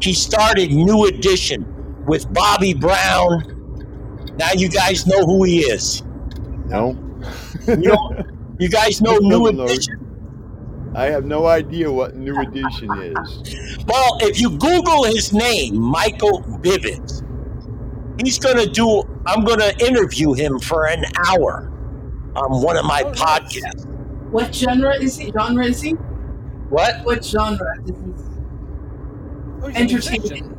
He started New Edition with Bobby Brown. Now you guys know who he is. No. You don't. You guys know *laughs* New No, no. Edition? I have no idea what New Edition is. Well, if you Google his name, Michael Bivins, he's going to do. I'm going to interview him for an hour on one of my podcasts. What genre is he? Genre is he? What? What genre is he? Oh, he's a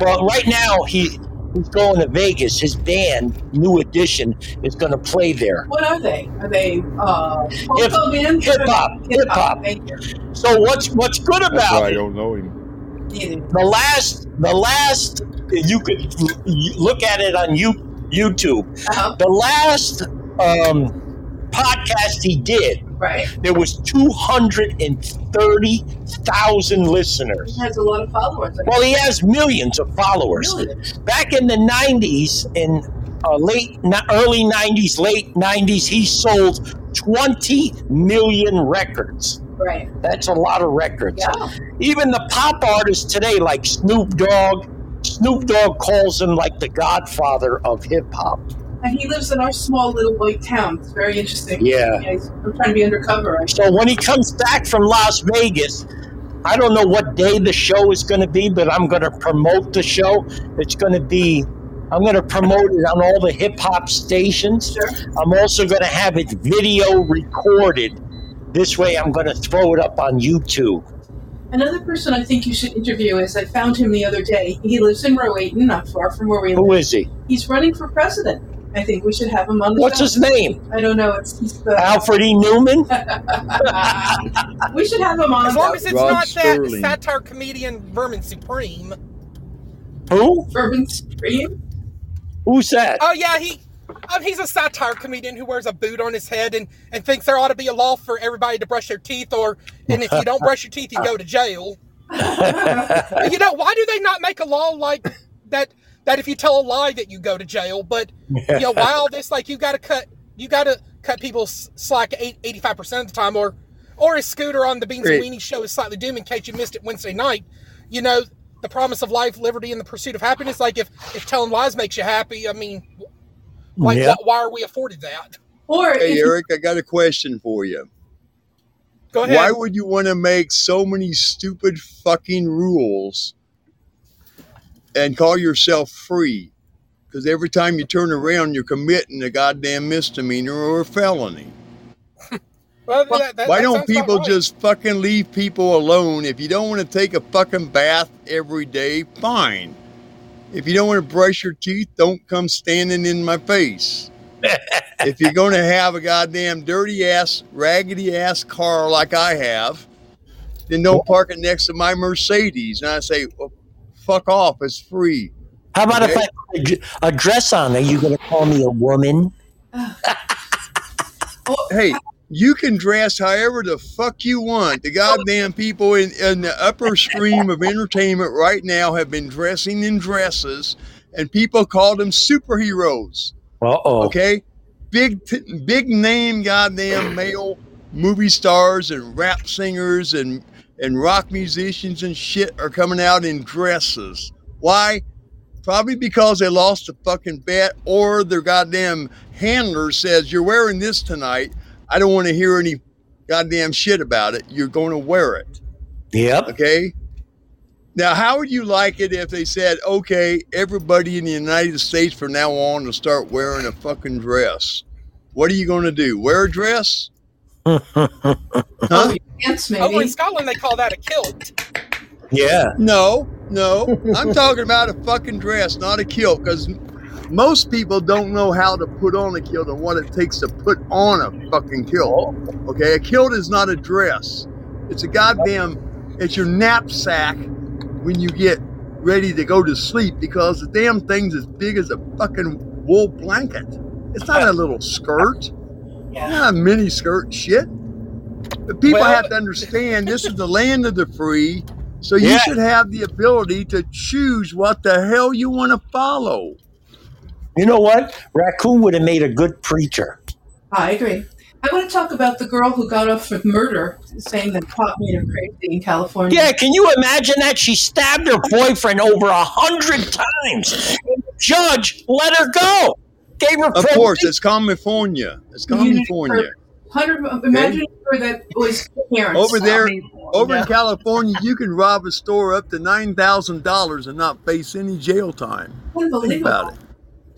Well, right now he he's going to Vegas. His band, New Edition, is going to play there. What are they? Are they uh, Hip- polka band? hip hop, hip hop. So what's what's good That's about why I don't know him. The last, the last, you could look at it on you, YouTube. Uh-huh. The last um, podcast he did, Right. there was two hundred and thirty thousand listeners. He has a lot of followers. Well, he has millions of followers. Millions. Back in the '90s, in uh, late, early '90s, late '90s, he sold 20 million records. Right. That's a lot of records. Yeah. Even the pop artists today, like Snoop Dogg, Snoop Dogg calls him like the godfather of hip hop. And he lives in our small little white town. It's very interesting. Yeah. I'm trying to be undercover. I So when he comes back from Las Vegas, I don't know what day the show is going to be, but I'm going to promote the show. It's going to be, I'm going to promote it on all the hip hop stations. Sure. I'm also going to have it video recorded. This way, I'm going to throw it up on YouTube. Another person I think you should interview is I found him the other day. He lives in Rowayton, not far from where we Who live. is he? He's running for president. I think we should have him on the What's show. his name? I don't know. It's he's the. Alfred E. Neuman? *laughs* we should have him on. As long as it's Rod not Sterling. that satire comedian Vermin Supreme. Who? Urban Supreme. Who's that? Oh yeah, he. Um, he's a satire comedian who wears a boot on his head and, and thinks there ought to be a law for everybody to brush their teeth, or and if you don't brush your teeth, you go to jail. *laughs* you know why do they not make a law like that? That if you tell a lie, that you go to jail. But you know why all this? Like you got to cut, you got to cut people slack eighty five percent of the time, or or as Scooter on the Beans and Right. Weenie show is slightly doomed in case you missed it Wednesday night. You know the promise of life, liberty, and the pursuit of happiness. Like if if telling lies makes you happy, I mean, like Yeah. wh- why are we afforded that? Or Hey, Eric, I got a question for you. Go ahead. Why would you want to make so many stupid fucking rules and call yourself free? Because every time you turn around, you're committing a goddamn misdemeanor or a felony. *laughs* Well, that- that- Why that don't people right. just fucking leave people alone? If you don't want to take a fucking bath every day, fine. If you don't want to brush your teeth, don't come standing in my face. *laughs* if you're going to have a goddamn dirty ass, raggedy ass car like I have, then don't park it next to my Mercedes. And I say, well, fuck off, it's free. How about if Okay. I put a a dress on? Are you going to call me a woman? *sighs* Hey, you can dress however the fuck you want. The goddamn people in, in the upper stream of entertainment right now have been dressing in dresses, and people call them superheroes. Uh oh. Okay, big t- big name goddamn male movie stars and rap singers and and rock musicians and shit are coming out in dresses. Why? Probably because they lost a fucking bet or their goddamn handler says you're wearing this tonight. I don't want to hear any goddamn shit about it. You're going to wear it. Yep. Okay. Now, how would you like it if they said, okay, everybody in the United States from now on to start wearing a fucking dress? What are you going to do? Wear a dress? Huh? Oh, Pants, Over oh, in. Scotland, they call that a kilt. Yeah. No, no. I'm talking about a fucking dress, not a kilt, because most people don't know how to put on a kilt and what it takes to put on a fucking kilt. Oh. Okay, a kilt is not a dress. It's a goddamn, it's your knapsack when you get ready to go to sleep because the damn thing's as big as a fucking wool blanket. It's not a little skirt. It's not mini skirt shit. But people Well- have to understand this is the land of the free, so you Yeah. should have the ability to choose what the hell you want to follow. You know what? Raccoon would have made a good preacher. I agree. I want to talk about the girl who got off with murder, saying that pot made her crazy in California. Yeah, can you imagine that? She stabbed her boyfriend over a hundred times. And the judge let her go. Gave were Of friendly. course, it's California. It's California. Hundred. Imagine her that was parents. Over there, over Yeah. in California, you can rob a store up to nine thousand dollars and not face any jail time. Think Unbelievable. about it.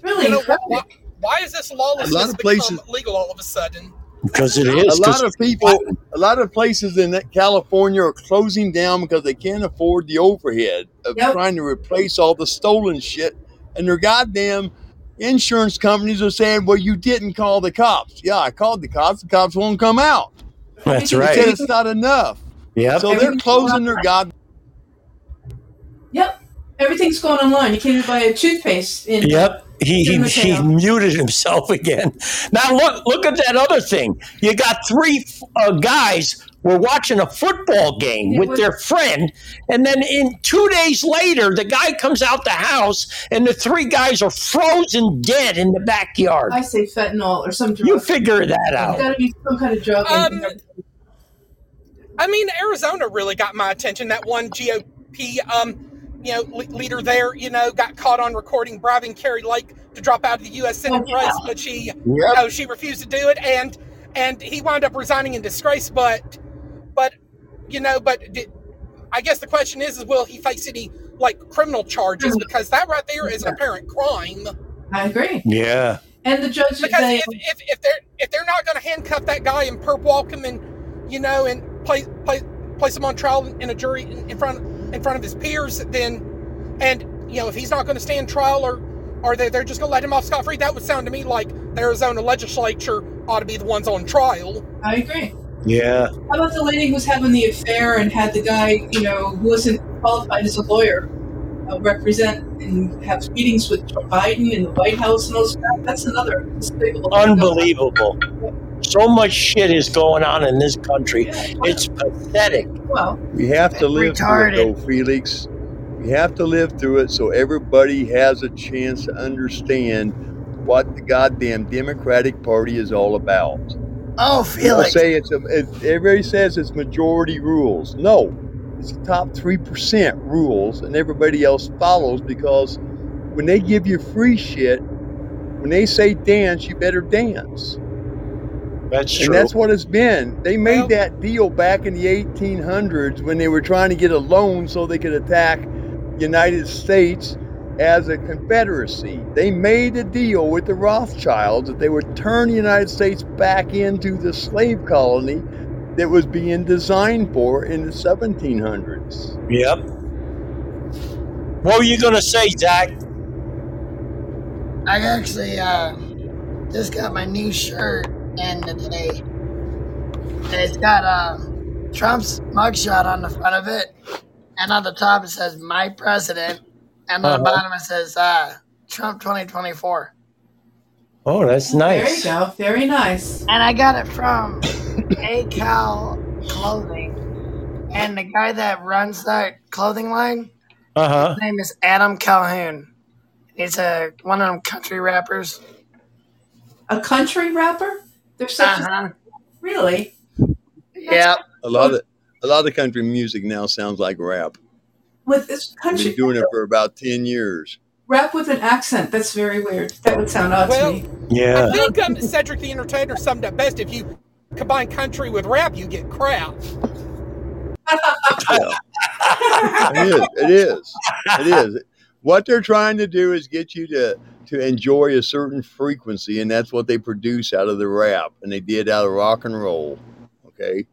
Really You know, why, why is this lawlessness A lot of become places- legal all of a sudden? because it A lot of people, a lot of places in California are closing down because they can't afford the overhead of Yep. trying to replace all the stolen shit, and their goddamn insurance companies are saying, "Well, you didn't call the cops." Yeah, I called the cops. The cops won't come out. that's They said right. it's not enough. Yeah. So they're closing their god. Yep. Everything's going online. You can't even buy a toothpaste in. Yep. He, he, he muted himself again. Now look look at that other thing. You got three uh, guys were watching a football game It with was- their friend, and then in two days later, the guy comes out the house, and the three guys are frozen dead in the backyard. I say fentanyl or some drug. You figure that There's out. got to be some kind of drug. Um. I mean, Arizona really got my attention. That one GOP, um, you know, le- leader there, you know, got caught on recording bribing Kari Lake to drop out of the U.S. Senate Oh, yeah. race, but she, oh, she refused to do it, and and he wound up resigning in disgrace. But, but, you know, but did, I guess the question is, is will he face any like criminal charges? Hmm. Because that right there is an apparent crime. I agree. Yeah. And the judge. Because they, if, if, if they're if they're not going to handcuff that guy and perp walk him and you know and place place place him on trial in a jury in, in front in front of his peers, then and you know if he's not going to stand trial or or they they're just going to let him off scot free, that would sound to me like the Arizona legislature ought to be the ones on trial. I agree. Yeah. How about the lady who was having the affair and had the guy, you know, who wasn't qualified as a lawyer, uh, represent and have meetings with Joe Biden in the White House and all that? That's another despicable. Unbelievable. So much shit is going on in this country. It's pathetic. Well, We have to live Retarded. through it, though, Felix. We have to live through it so everybody has a chance to understand what the goddamn Democratic Party is all about. Oh, People Felix. say it's a, it, everybody says it's majority rules. No, it's the top three percent rules, and everybody else follows because when they give you free shit, when they say dance, you better dance. That's true. And that's what it's been. They made Well- that deal back in the 1800s when they were trying to get a loan so they could attack United States as a confederacy. They made a deal with the Rothschilds that they would turn the United States back into the slave colony that was being designed for in the 1700s. Yep. What were you going to say, Zach? I actually uh, just got my new shirt in today. And it's got uh, Trump's mugshot on the front of it. And on the top it says, My President. And on the Uh-huh. bottom it says, uh, Trump 2024. Oh, that's nice. there you go. Very nice. And I got it from ACal Clothing. And the guy that runs that clothing line, Uh huh. his name is Adam Calhoun. He's a, one of them country rappers. A country rapper? There's such Uh-huh. a really. Yep. A lot of a lot of country music now sounds like rap. With this country. I've been doing it for about 10 years. rap with an accent, that's very weird. That would sound odd Well, to me. Yeah. I think um, Cedric the Entertainer summed up best. If you combine country with rap, you get crap. It is. It is. It is. What they're trying to do is get you to to enjoy a certain frequency, and that's what they produce out of the rap, and they did out of rock and roll. Okay.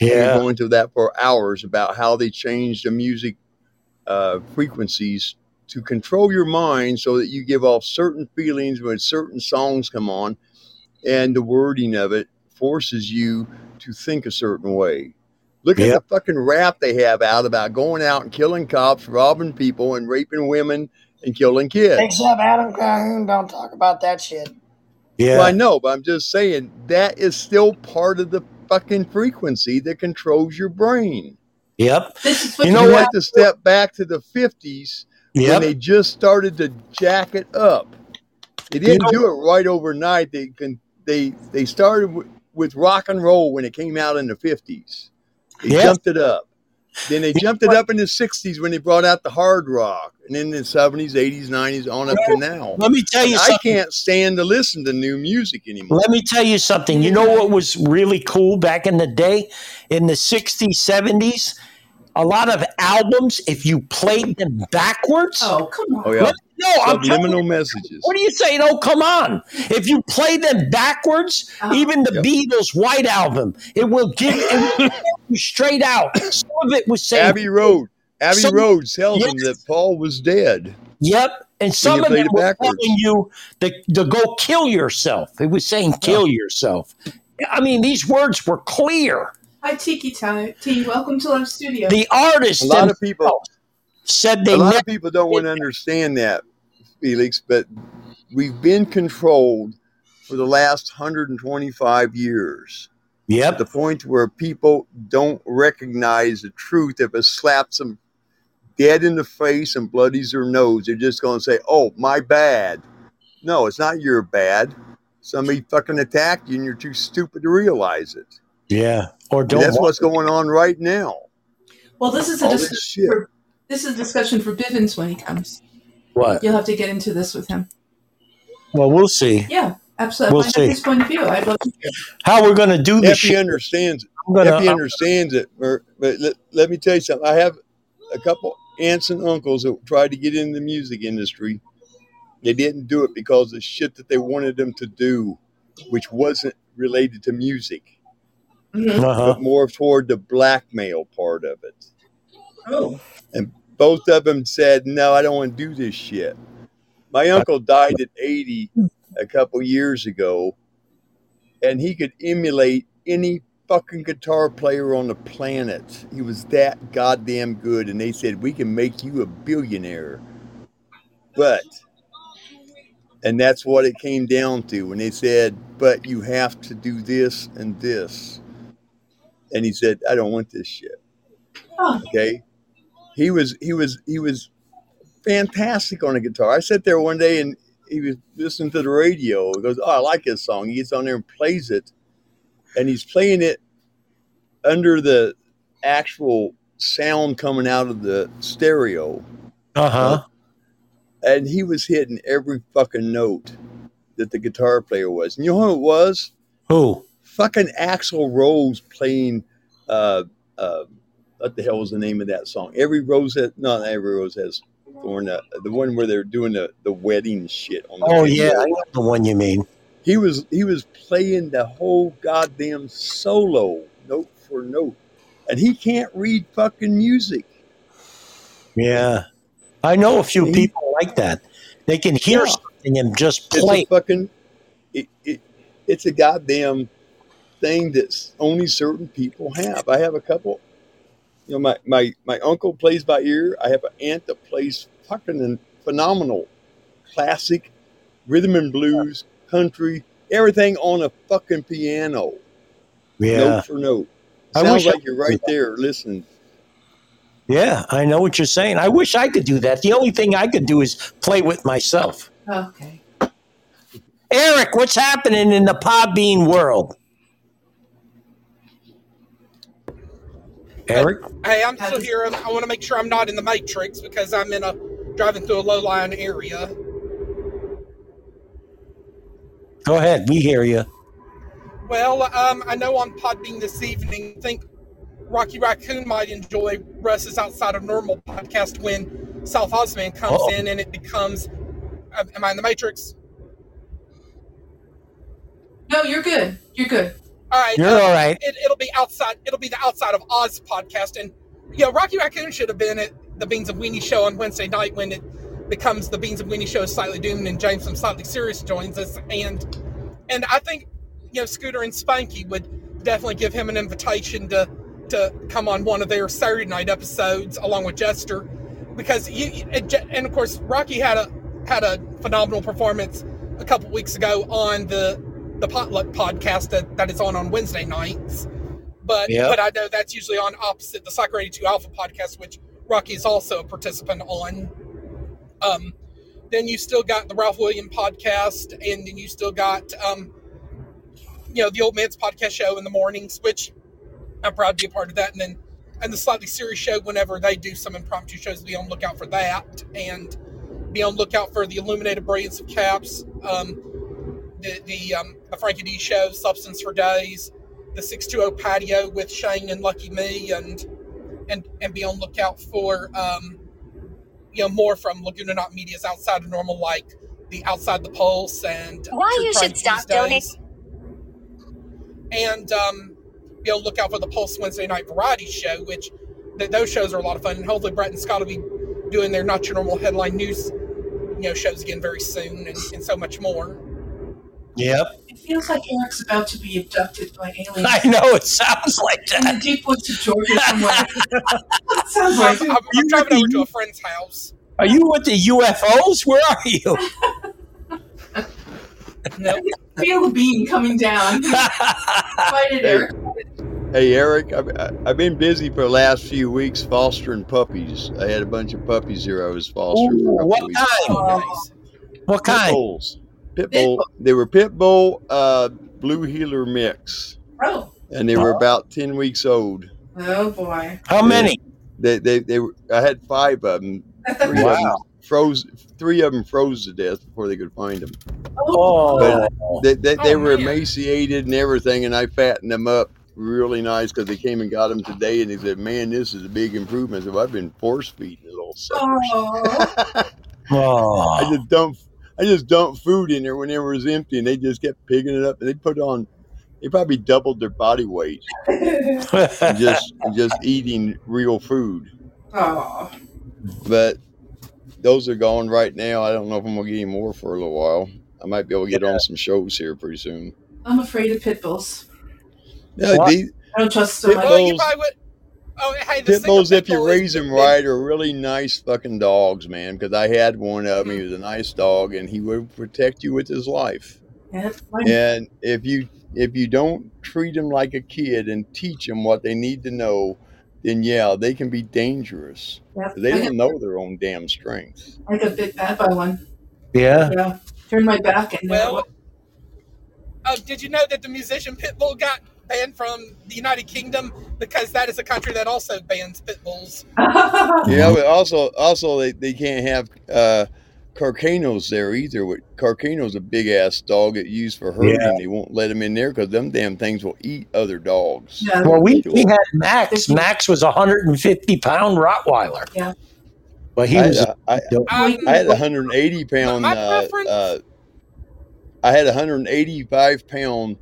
We could Yeah. go into that for hours about how they changed the music uh, frequencies to control your mind so that you give off certain feelings when certain songs come on, and the wording of it forces you to think a certain way. Look Yep. at the fucking rap they have out about going out and killing cops, robbing people, and raping women and killing kids. Except Adam Calhoun don't talk about that shit. Yeah. Well, I know, but I'm just saying that is still part of the fucking frequency that controls your brain. Yep. This is what You You know know what? to step back to the 50s when they just started to jack it up. They didn't know- do it right overnight. They can they they started with, with rock and roll when it came out in the 50s. They Yeah. jumped it up. Then they jumped it up in the '60s when they brought out the hard rock, and then in the '70s, '80s, '90s, on up to now. Let me tell you And I can't stand to listen to new music anymore. Let me tell you something. You know what was really cool back in the day? In the 60s, 70s? A lot of albums, if you played them backwards. Oh, come on. Oh yeah, No, I'm telling subliminal you, messages. What are you saying? Oh, come on. If you play them backwards, Uh-huh. even the Yep. Beatles' White Album, it will give it will *laughs* you straight out. Some of it was saying, Abbey Road. Abbey Some- Road tells them Yes. that Paul was dead. Yep. And some you of it it was backwards. telling you to, to go kill yourself. It was saying kill yourself. I mean, these words were clear. Hi, Tiki Ti- T. Welcome to our studio. The artists A lot of people, said they a lot never of people don't want to understand that, Felix. But we've been controlled for the last 125 years. Yep. At the point where people don't recognize the truth. If it slaps them dead in the face and bloodies their nose, they're just going to say, "Oh, my bad." No, it's not your bad. Somebody fucking attacked you, and you're too stupid to realize it. Yeah. Or don't that's what's going on right now. well, this is a All discussion shit. for this is a discussion for Bivins when he comes. What? You'll have to get into this with him. Well, we'll see Yeah, absolutely. We'll Find see. his point of view. I'd love to how we're going to do this. If he understands it, gonna, if he understands it, or, but let, let me tell you something. I have a couple aunts and uncles that tried to get in the music industry. They didn't do it because of shit that they wanted them to do, which wasn't related to music, Mhm. uh-huh. but more toward the blackmail part of it. Oh, And both of them said, "No, I don't want to do this shit." My uncle died at 80 a couple years ago, and he could emulate any fucking guitar player on the planet. He was that goddamn good, and they said, "We can make you a billionaire." But and that's what it came down to when they said, "But you have to do this and this." And he said, "I don't want this shit." Okay. He was he was he was fantastic on the guitar. I sat there one day and he was listening to the radio. He goes, "Oh, I like this song." He gets on there and plays it, and he's playing it under the actual sound coming out of the stereo, Uh-huh. and he was hitting every fucking note that the guitar player was. And you know who it was? Who? Fucking Axl Rose playing. Uh, uh, what the hell was the name of that song? Every rose has not every rose has thorn. Uh, the one where they're doing the, the wedding shit on the Oh, radio. yeah. I know the one you mean. He was he was playing the whole goddamn solo note for note, and he can't read fucking music. Yeah. I know a few He- people like that. They can hear Yeah. something and just It's play. a fucking it, it, it's a goddamn thing that only certain people have. I have a couple. You know, my, my, my uncle plays by ear. I have an aunt that plays fucking phenomenal classic rhythm and blues, country, everything on a fucking piano, yeah. note for note. I Sounds wish I like you're right there listening. Yeah, I know what you're saying. I wish I could do that. The only thing I could do is play with myself. okay. Eric, what's happening in the Podbean world? Eric? Hey, I'm still here. I want to make sure I'm not in the Matrix because I'm in a driving through a low-lying area. Go ahead. We hear you. Well, um, I know on Podbean this evening, I think Rocky Raccoon might enjoy Russ's Outside of Normal podcast when South Osman comes Uh-oh. in and it becomes. uh, Am I in the Matrix? No, you're good. You're good. All right. You're uh, all right. It, it'll be outside. It'll be the Outside of Oz podcast, and you know, Rocky Raccoon should have been at the Beans and Weenie show on Wednesday night when it becomes the Beans and Weenie show is slightly doomed, and James from Slightly Serious joins us, and and I think you know Scooter and Spanky would definitely give him an invitation to to come on one of their Saturday night episodes along with Jester, because you and of course Rocky had a had a phenomenal performance a couple weeks ago on the the potluck podcast that, that is on on Wednesday nights. But Yep. but I know that's usually on opposite the Soccer 82 Alpha podcast, which Rocky is also a participant on. Um, then you still got the Ralph William podcast, and then you still got um, you know the Old Man's podcast show in the mornings, which I'm proud to be a part of that. And then and the slightly serious show whenever they do some impromptu shows. Be on lookout for that, and be on lookout for the Illuminated Brilliance of Caps, um, the the um, the Frankie D show, Substance for Days, the six two zero patio with Shane and Lucky Me, and and and be on lookout for um, you know more from Laguna Not Media's outside of normal, like the outside the pulse and Why True you Crime should stop Tuesdays. And um, be on lookout for the Pulse Wednesday Night Variety Show, which th- those shows are a lot of fun. And hopefully, Brett and Scott will be doing their not your normal headline news, you know, shows again very soon, and, and so much more. Yep. It feels like Eric's about to be abducted by aliens. I know it sounds like that. In the deep woods of Georgia somewhere. *laughs* It sounds like I'm, I'm, I'm driving over to a friend's house. Are you with the UFOs? Where are you? *laughs* *laughs* feel the beam coming down. Fight it, Eric. Hey Eric, I've, I've been busy for the last few weeks fostering puppies. I had a bunch of puppies here I was fostering for a couple what weeks. kind? Oh, what Pit kind? bulls. Pit bull. They were pit bull uh, blue heeler mix, Oh, and they were about ten weeks old. oh boy. How many? They they they. Were, I had five of them. Three of them Wow. froze. Three of them froze to death before they could find them. Oh, But they they, they Oh, were man. emaciated and everything, and I fattened them up really nice because they came and got them today, and they said, "Man, this is a big improvement." So I've been force feeding the little suckers. Oh, *laughs* I oh. just dumped I just dumped food in there whenever it was empty, and they just kept picking it up. And they put on, they probably doubled their body weight *laughs* just just eating real food. oh. But those are gone right now. I don't know if I'm gonna get any more for a little while. I might be able to get on some shows here pretty soon. I'm afraid of pit bulls. Yeah, these I don't trust them. Pit Well, you bulls- probably would. Oh, hey, the pit bulls, if you raise them right, are really nice fucking dogs, man. Because I had one of them. He mm-hmm. was a nice dog, and he would protect you with his life. Yeah, And if you if you don't treat them like a kid and teach them what they need to know, then yeah, they can be dangerous. yeah. They don't know their own damn strengths. I got bit bad by one. Yeah. Yeah. Turned my back and Well, Oh, did you know that the musician Pitbull got banned from the United Kingdom because that is a country that also bans pit bulls? *laughs* Yeah, but also also they, they can't have uh Carcanos there either. With Carcano's a big ass dog that used for herding. Yeah. They won't let them in there because them damn things will eat other dogs. yeah. Well, we, we had Max. Max was a 150 pound Rottweiler. Yeah. But he I, was. uh, I, Um, I had a 180 pound. My Uh, preference- uh, I had a 185 pound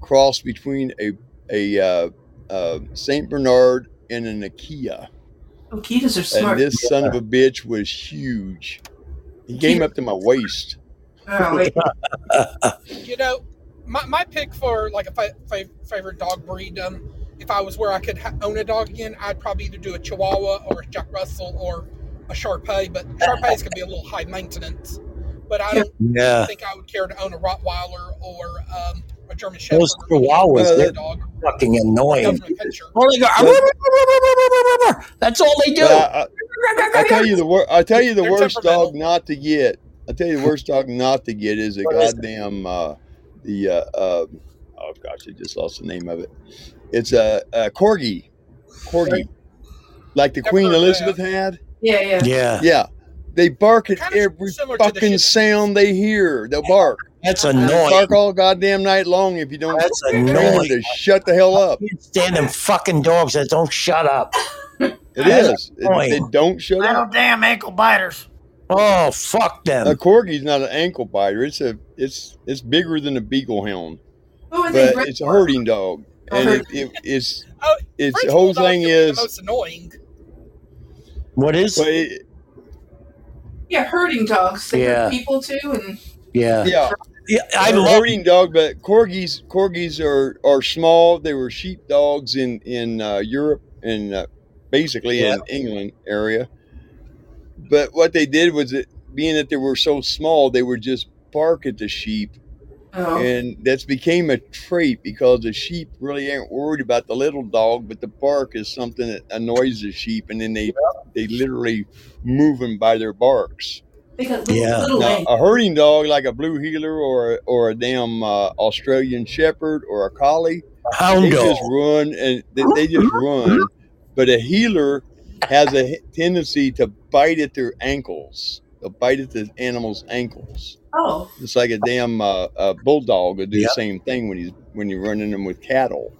cross between a a uh, uh, Saint Bernard and an Akita, Oh, Ketas are smart. and this son of a bitch was huge. He came up to my waist. oh, *laughs* you know, my, my pick for like a fa- fa- favorite dog breed, um, if I was where I could ha- own a dog again, I'd probably either do a Chihuahua or a Jack Russell or a Shar Pei. But Shar Pei's gonna be a little high maintenance. But I don't Yeah. think I would care to own a Rottweiler or um, a German Shepherd. Those or Chihuahuas, other they're dog. fucking annoying. Government picture. All they go, That's all they do. But I, I, I tell you the wor- I tell you the They're worst dog not to get. I tell you the worst dog not to get is a What is it? goddamn uh, the uh, uh, oh gosh I just lost the name of it. It's a, a corgi, corgi, like the Never Queen heard of Elizabeth had. Yeah, yeah. yeah. Yeah, they bark at Kinda every similar to the fucking sound they hear. They'll bark. That's They'll annoying. bark all goddamn night long if you don't That's annoying. to shut the hell up. I can't stand them fucking dogs that don't shut up. It That's is. It- they don't shut Little up. damn ankle biters. Oh, fuck them. A corgi's not an ankle biter. It's a it's it's bigger than a beagle hound. Oh, and they but it's a herding dog, and it, it, it's Oh, it's French whole thing is, the most annoying. What is? but it, yeah, herding dogs. They Yeah. hurt people too, and Yeah. yeah, yeah I they're a love. herding dog. But corgis corgis are are small. They were sheep dogs in in uh, Europe and uh, basically in England area. But what they did was that being that they were so small, they would just bark at the sheep oh, and that's became a trait because the sheep really ain't worried about the little dog, but the bark is something that annoys the sheep, and then they they literally move them by their barks. They got little, Yeah. little Now, a herding dog like a blue heeler or or a damn uh, Australian Shepherd or a collie, Hound they dog. just run and they, they just run, but a heeler has a tendency to bite at their ankles. They'll bite at the animal's ankles. Oh, It's like a damn uh, a bulldog would do Yep. the same thing when he's when you're running them with cattle.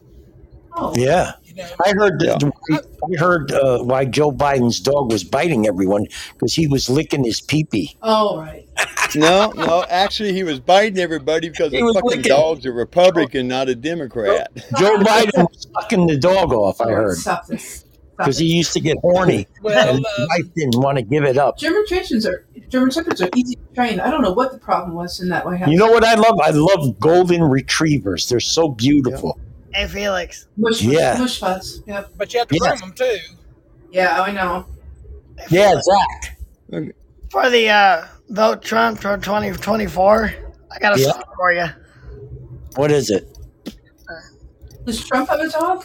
Oh. Yeah. You know, I heard Yeah. that, I heard uh, why Joe Biden's dog was biting everyone because he was licking his pee-pee. Oh, right. *laughs* No, no, actually, he was biting everybody because He the fucking licking. dog's a Republican, not a Democrat. *laughs* Joe Biden was sucking the dog off. I heard Stop this. Because he used to get horny *laughs* well, and his um, wife didn't want to give it up. German Shepherds are German Shepherds are easy to train. I don't know what the problem was in that White House. You know what I love? I love golden retrievers. They're so beautiful. Hey, Felix. mush, Yeah. mush fuzz. Yep. but you have to Yes. groom them too. Yeah, I know. Yeah, Zach. For the uh, vote Trump for 2024, I got a Yeah. song for you. What is it? Does Trump have a dog?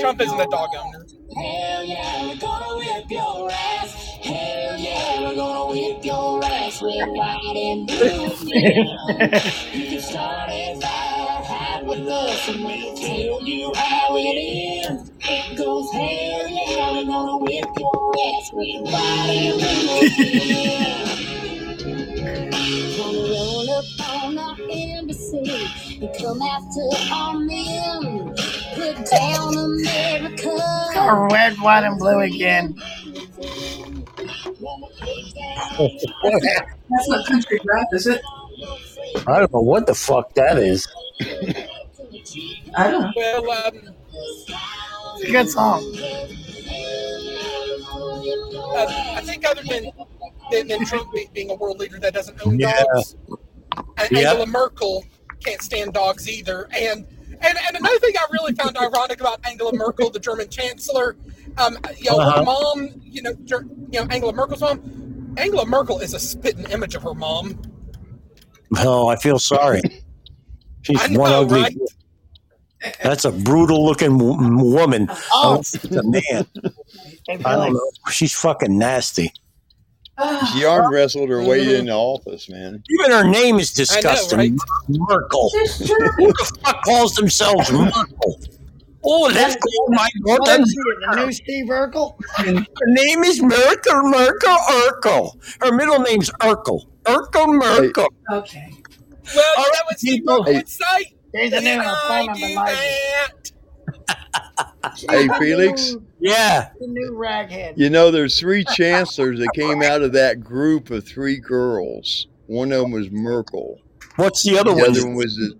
Trump isn't a dog owner. Hell yeah, we're gonna whip your ass. Hell yeah, we're gonna whip your ass. We're riding blue. *laughs* You can start it fire, hide with us, and we'll tell you how it ends. It goes, hell yeah, we're gonna whip your ass. We're riding blue. Gonna roll up on our embassy and come after our men. Put down America. Or red, white, and blue again. *laughs* That's not country rap, is it? I don't know what the fuck that is. I don't know. Well, um, It's a good song. uh, I think other than than, than Trump being a world leader that doesn't own Yeah. dogs, and Yeah. Angela Merkel can't stand dogs either. And and and another thing I really found ironic about Angela Merkel, the German chancellor, um, you know, Uh-huh. her mom, you know, Ger- you know, Angela Merkel's mom. Angela Merkel is a spitting image of her mom. Oh, I feel sorry. She's know, one ugly. right? That's a brutal looking w- woman. Oh. It's a man. *laughs* I don't know. She's fucking nasty. She *sighs* arm wrestled her way into office, man. Even her name is disgusting. right? Merkel. Who the fuck calls themselves Merkel? Oh, let's call oh my What daughter. the new Steve Urkel? Her name is Merkel, Merkel, Urkel. Her middle name's Urkel. Urkel Merkel. Okay. Well, All you know right, what people. Merkel would say? He's the new Did I fun of *laughs* the do night. that? Hey, Felix, Yeah. The new raghead. you know there's three chancellors that came out of that group of three girls. One of them was Merkel. What's the other The one? The other one was the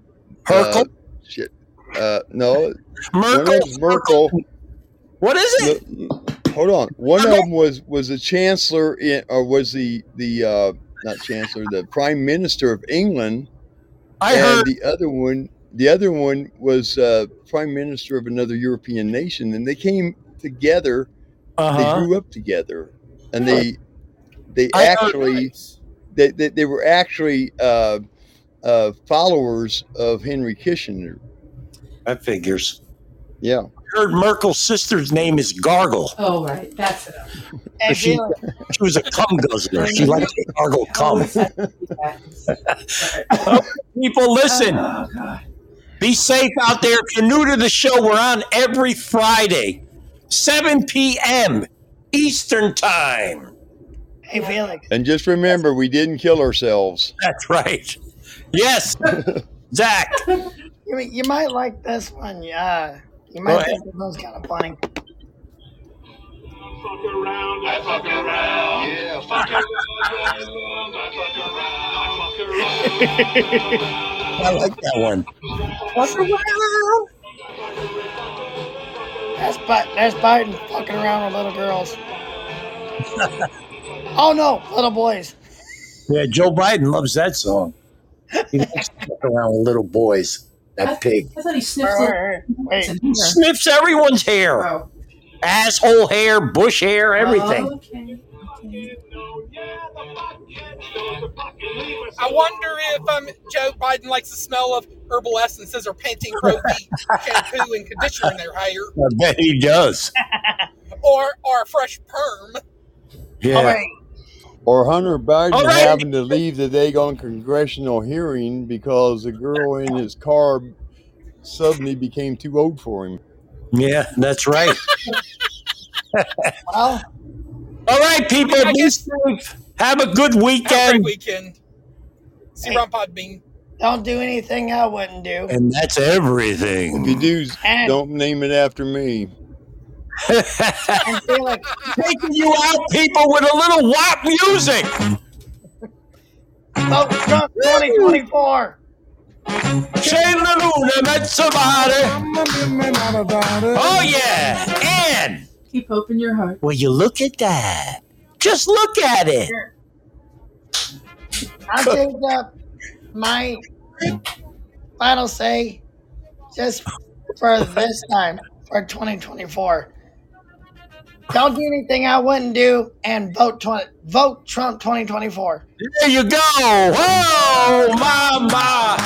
Herkel? uh, shit. Uh, no, one Merkel? Merkel. What is it? Look, hold on. One of them was was the chancellor in, or was the the uh, not chancellor, the prime minister of England, I and heard. the other one, the other one was uh, prime minister of another European nation, and they came together. Uh They grew up together, and they they I actually they, they, they were actually uh, uh, followers of Henry Kissinger. That figures. Yeah. I heard Merkel's sister's name is Gargle. Oh, right. That's it. *laughs* Hey, She, Felix. she was a cum guzzler. She liked to gargle cum. *laughs* Always has to be that. *laughs* People, listen. Oh, God. Be safe out there. If you're new to the show, we're on every Friday, 7 p.m. Eastern Time. Hey, Felix. And just remember, we didn't kill ourselves. That's right. Yes, *laughs* Zach. You, you might like this one. Yeah. You might think this one's kind of funny. fuck around, I fuck around. Yeah, fuck around, I fuck around, I fuck around. I like that one. That's, Bi- that's Biden fucking around with little girls. *laughs* oh, no. Little boys. Yeah, Joe Biden loves that song. He likes to fuck around with little boys. That pig I thought he sniffs Wait, wait, wait. Wait. sniffs everyone's hair, Oh. asshole hair, bush hair, everything. Okay. okay. I wonder if um, Joe Biden likes the smell of herbal essences or Pantene Pro V shampoo and conditioner in their hair, I bet he does. *laughs* or or a fresh perm. Yeah. Or Hunter Biden All right. having to leave the daggone congressional hearing because the girl in his car suddenly became too old for him. Yeah, that's right. *laughs* Well, All right, people, be safe. Have a good Have a great weekend. Weekend. See Hey. you around Podbean. don't do anything I wouldn't do. And that's everything. If you do, And, don't name it after me. and Felix, *laughs* Taking you out, people, with a little WAP music. vote Trump 2024. Shane Luna met somebody. Oh, yeah. And, Keep open your heart. well, you look at that. Just look at it. I'll take up my final say just for this time for 2024. Don't do anything I wouldn't do and vote 20, vote Trump 2024. There you go. Oh, mama.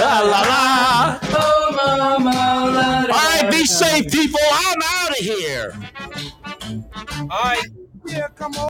La, la, la. Oh, mama. All right, be safe, people. I'm out of here. All right. Yeah, come on.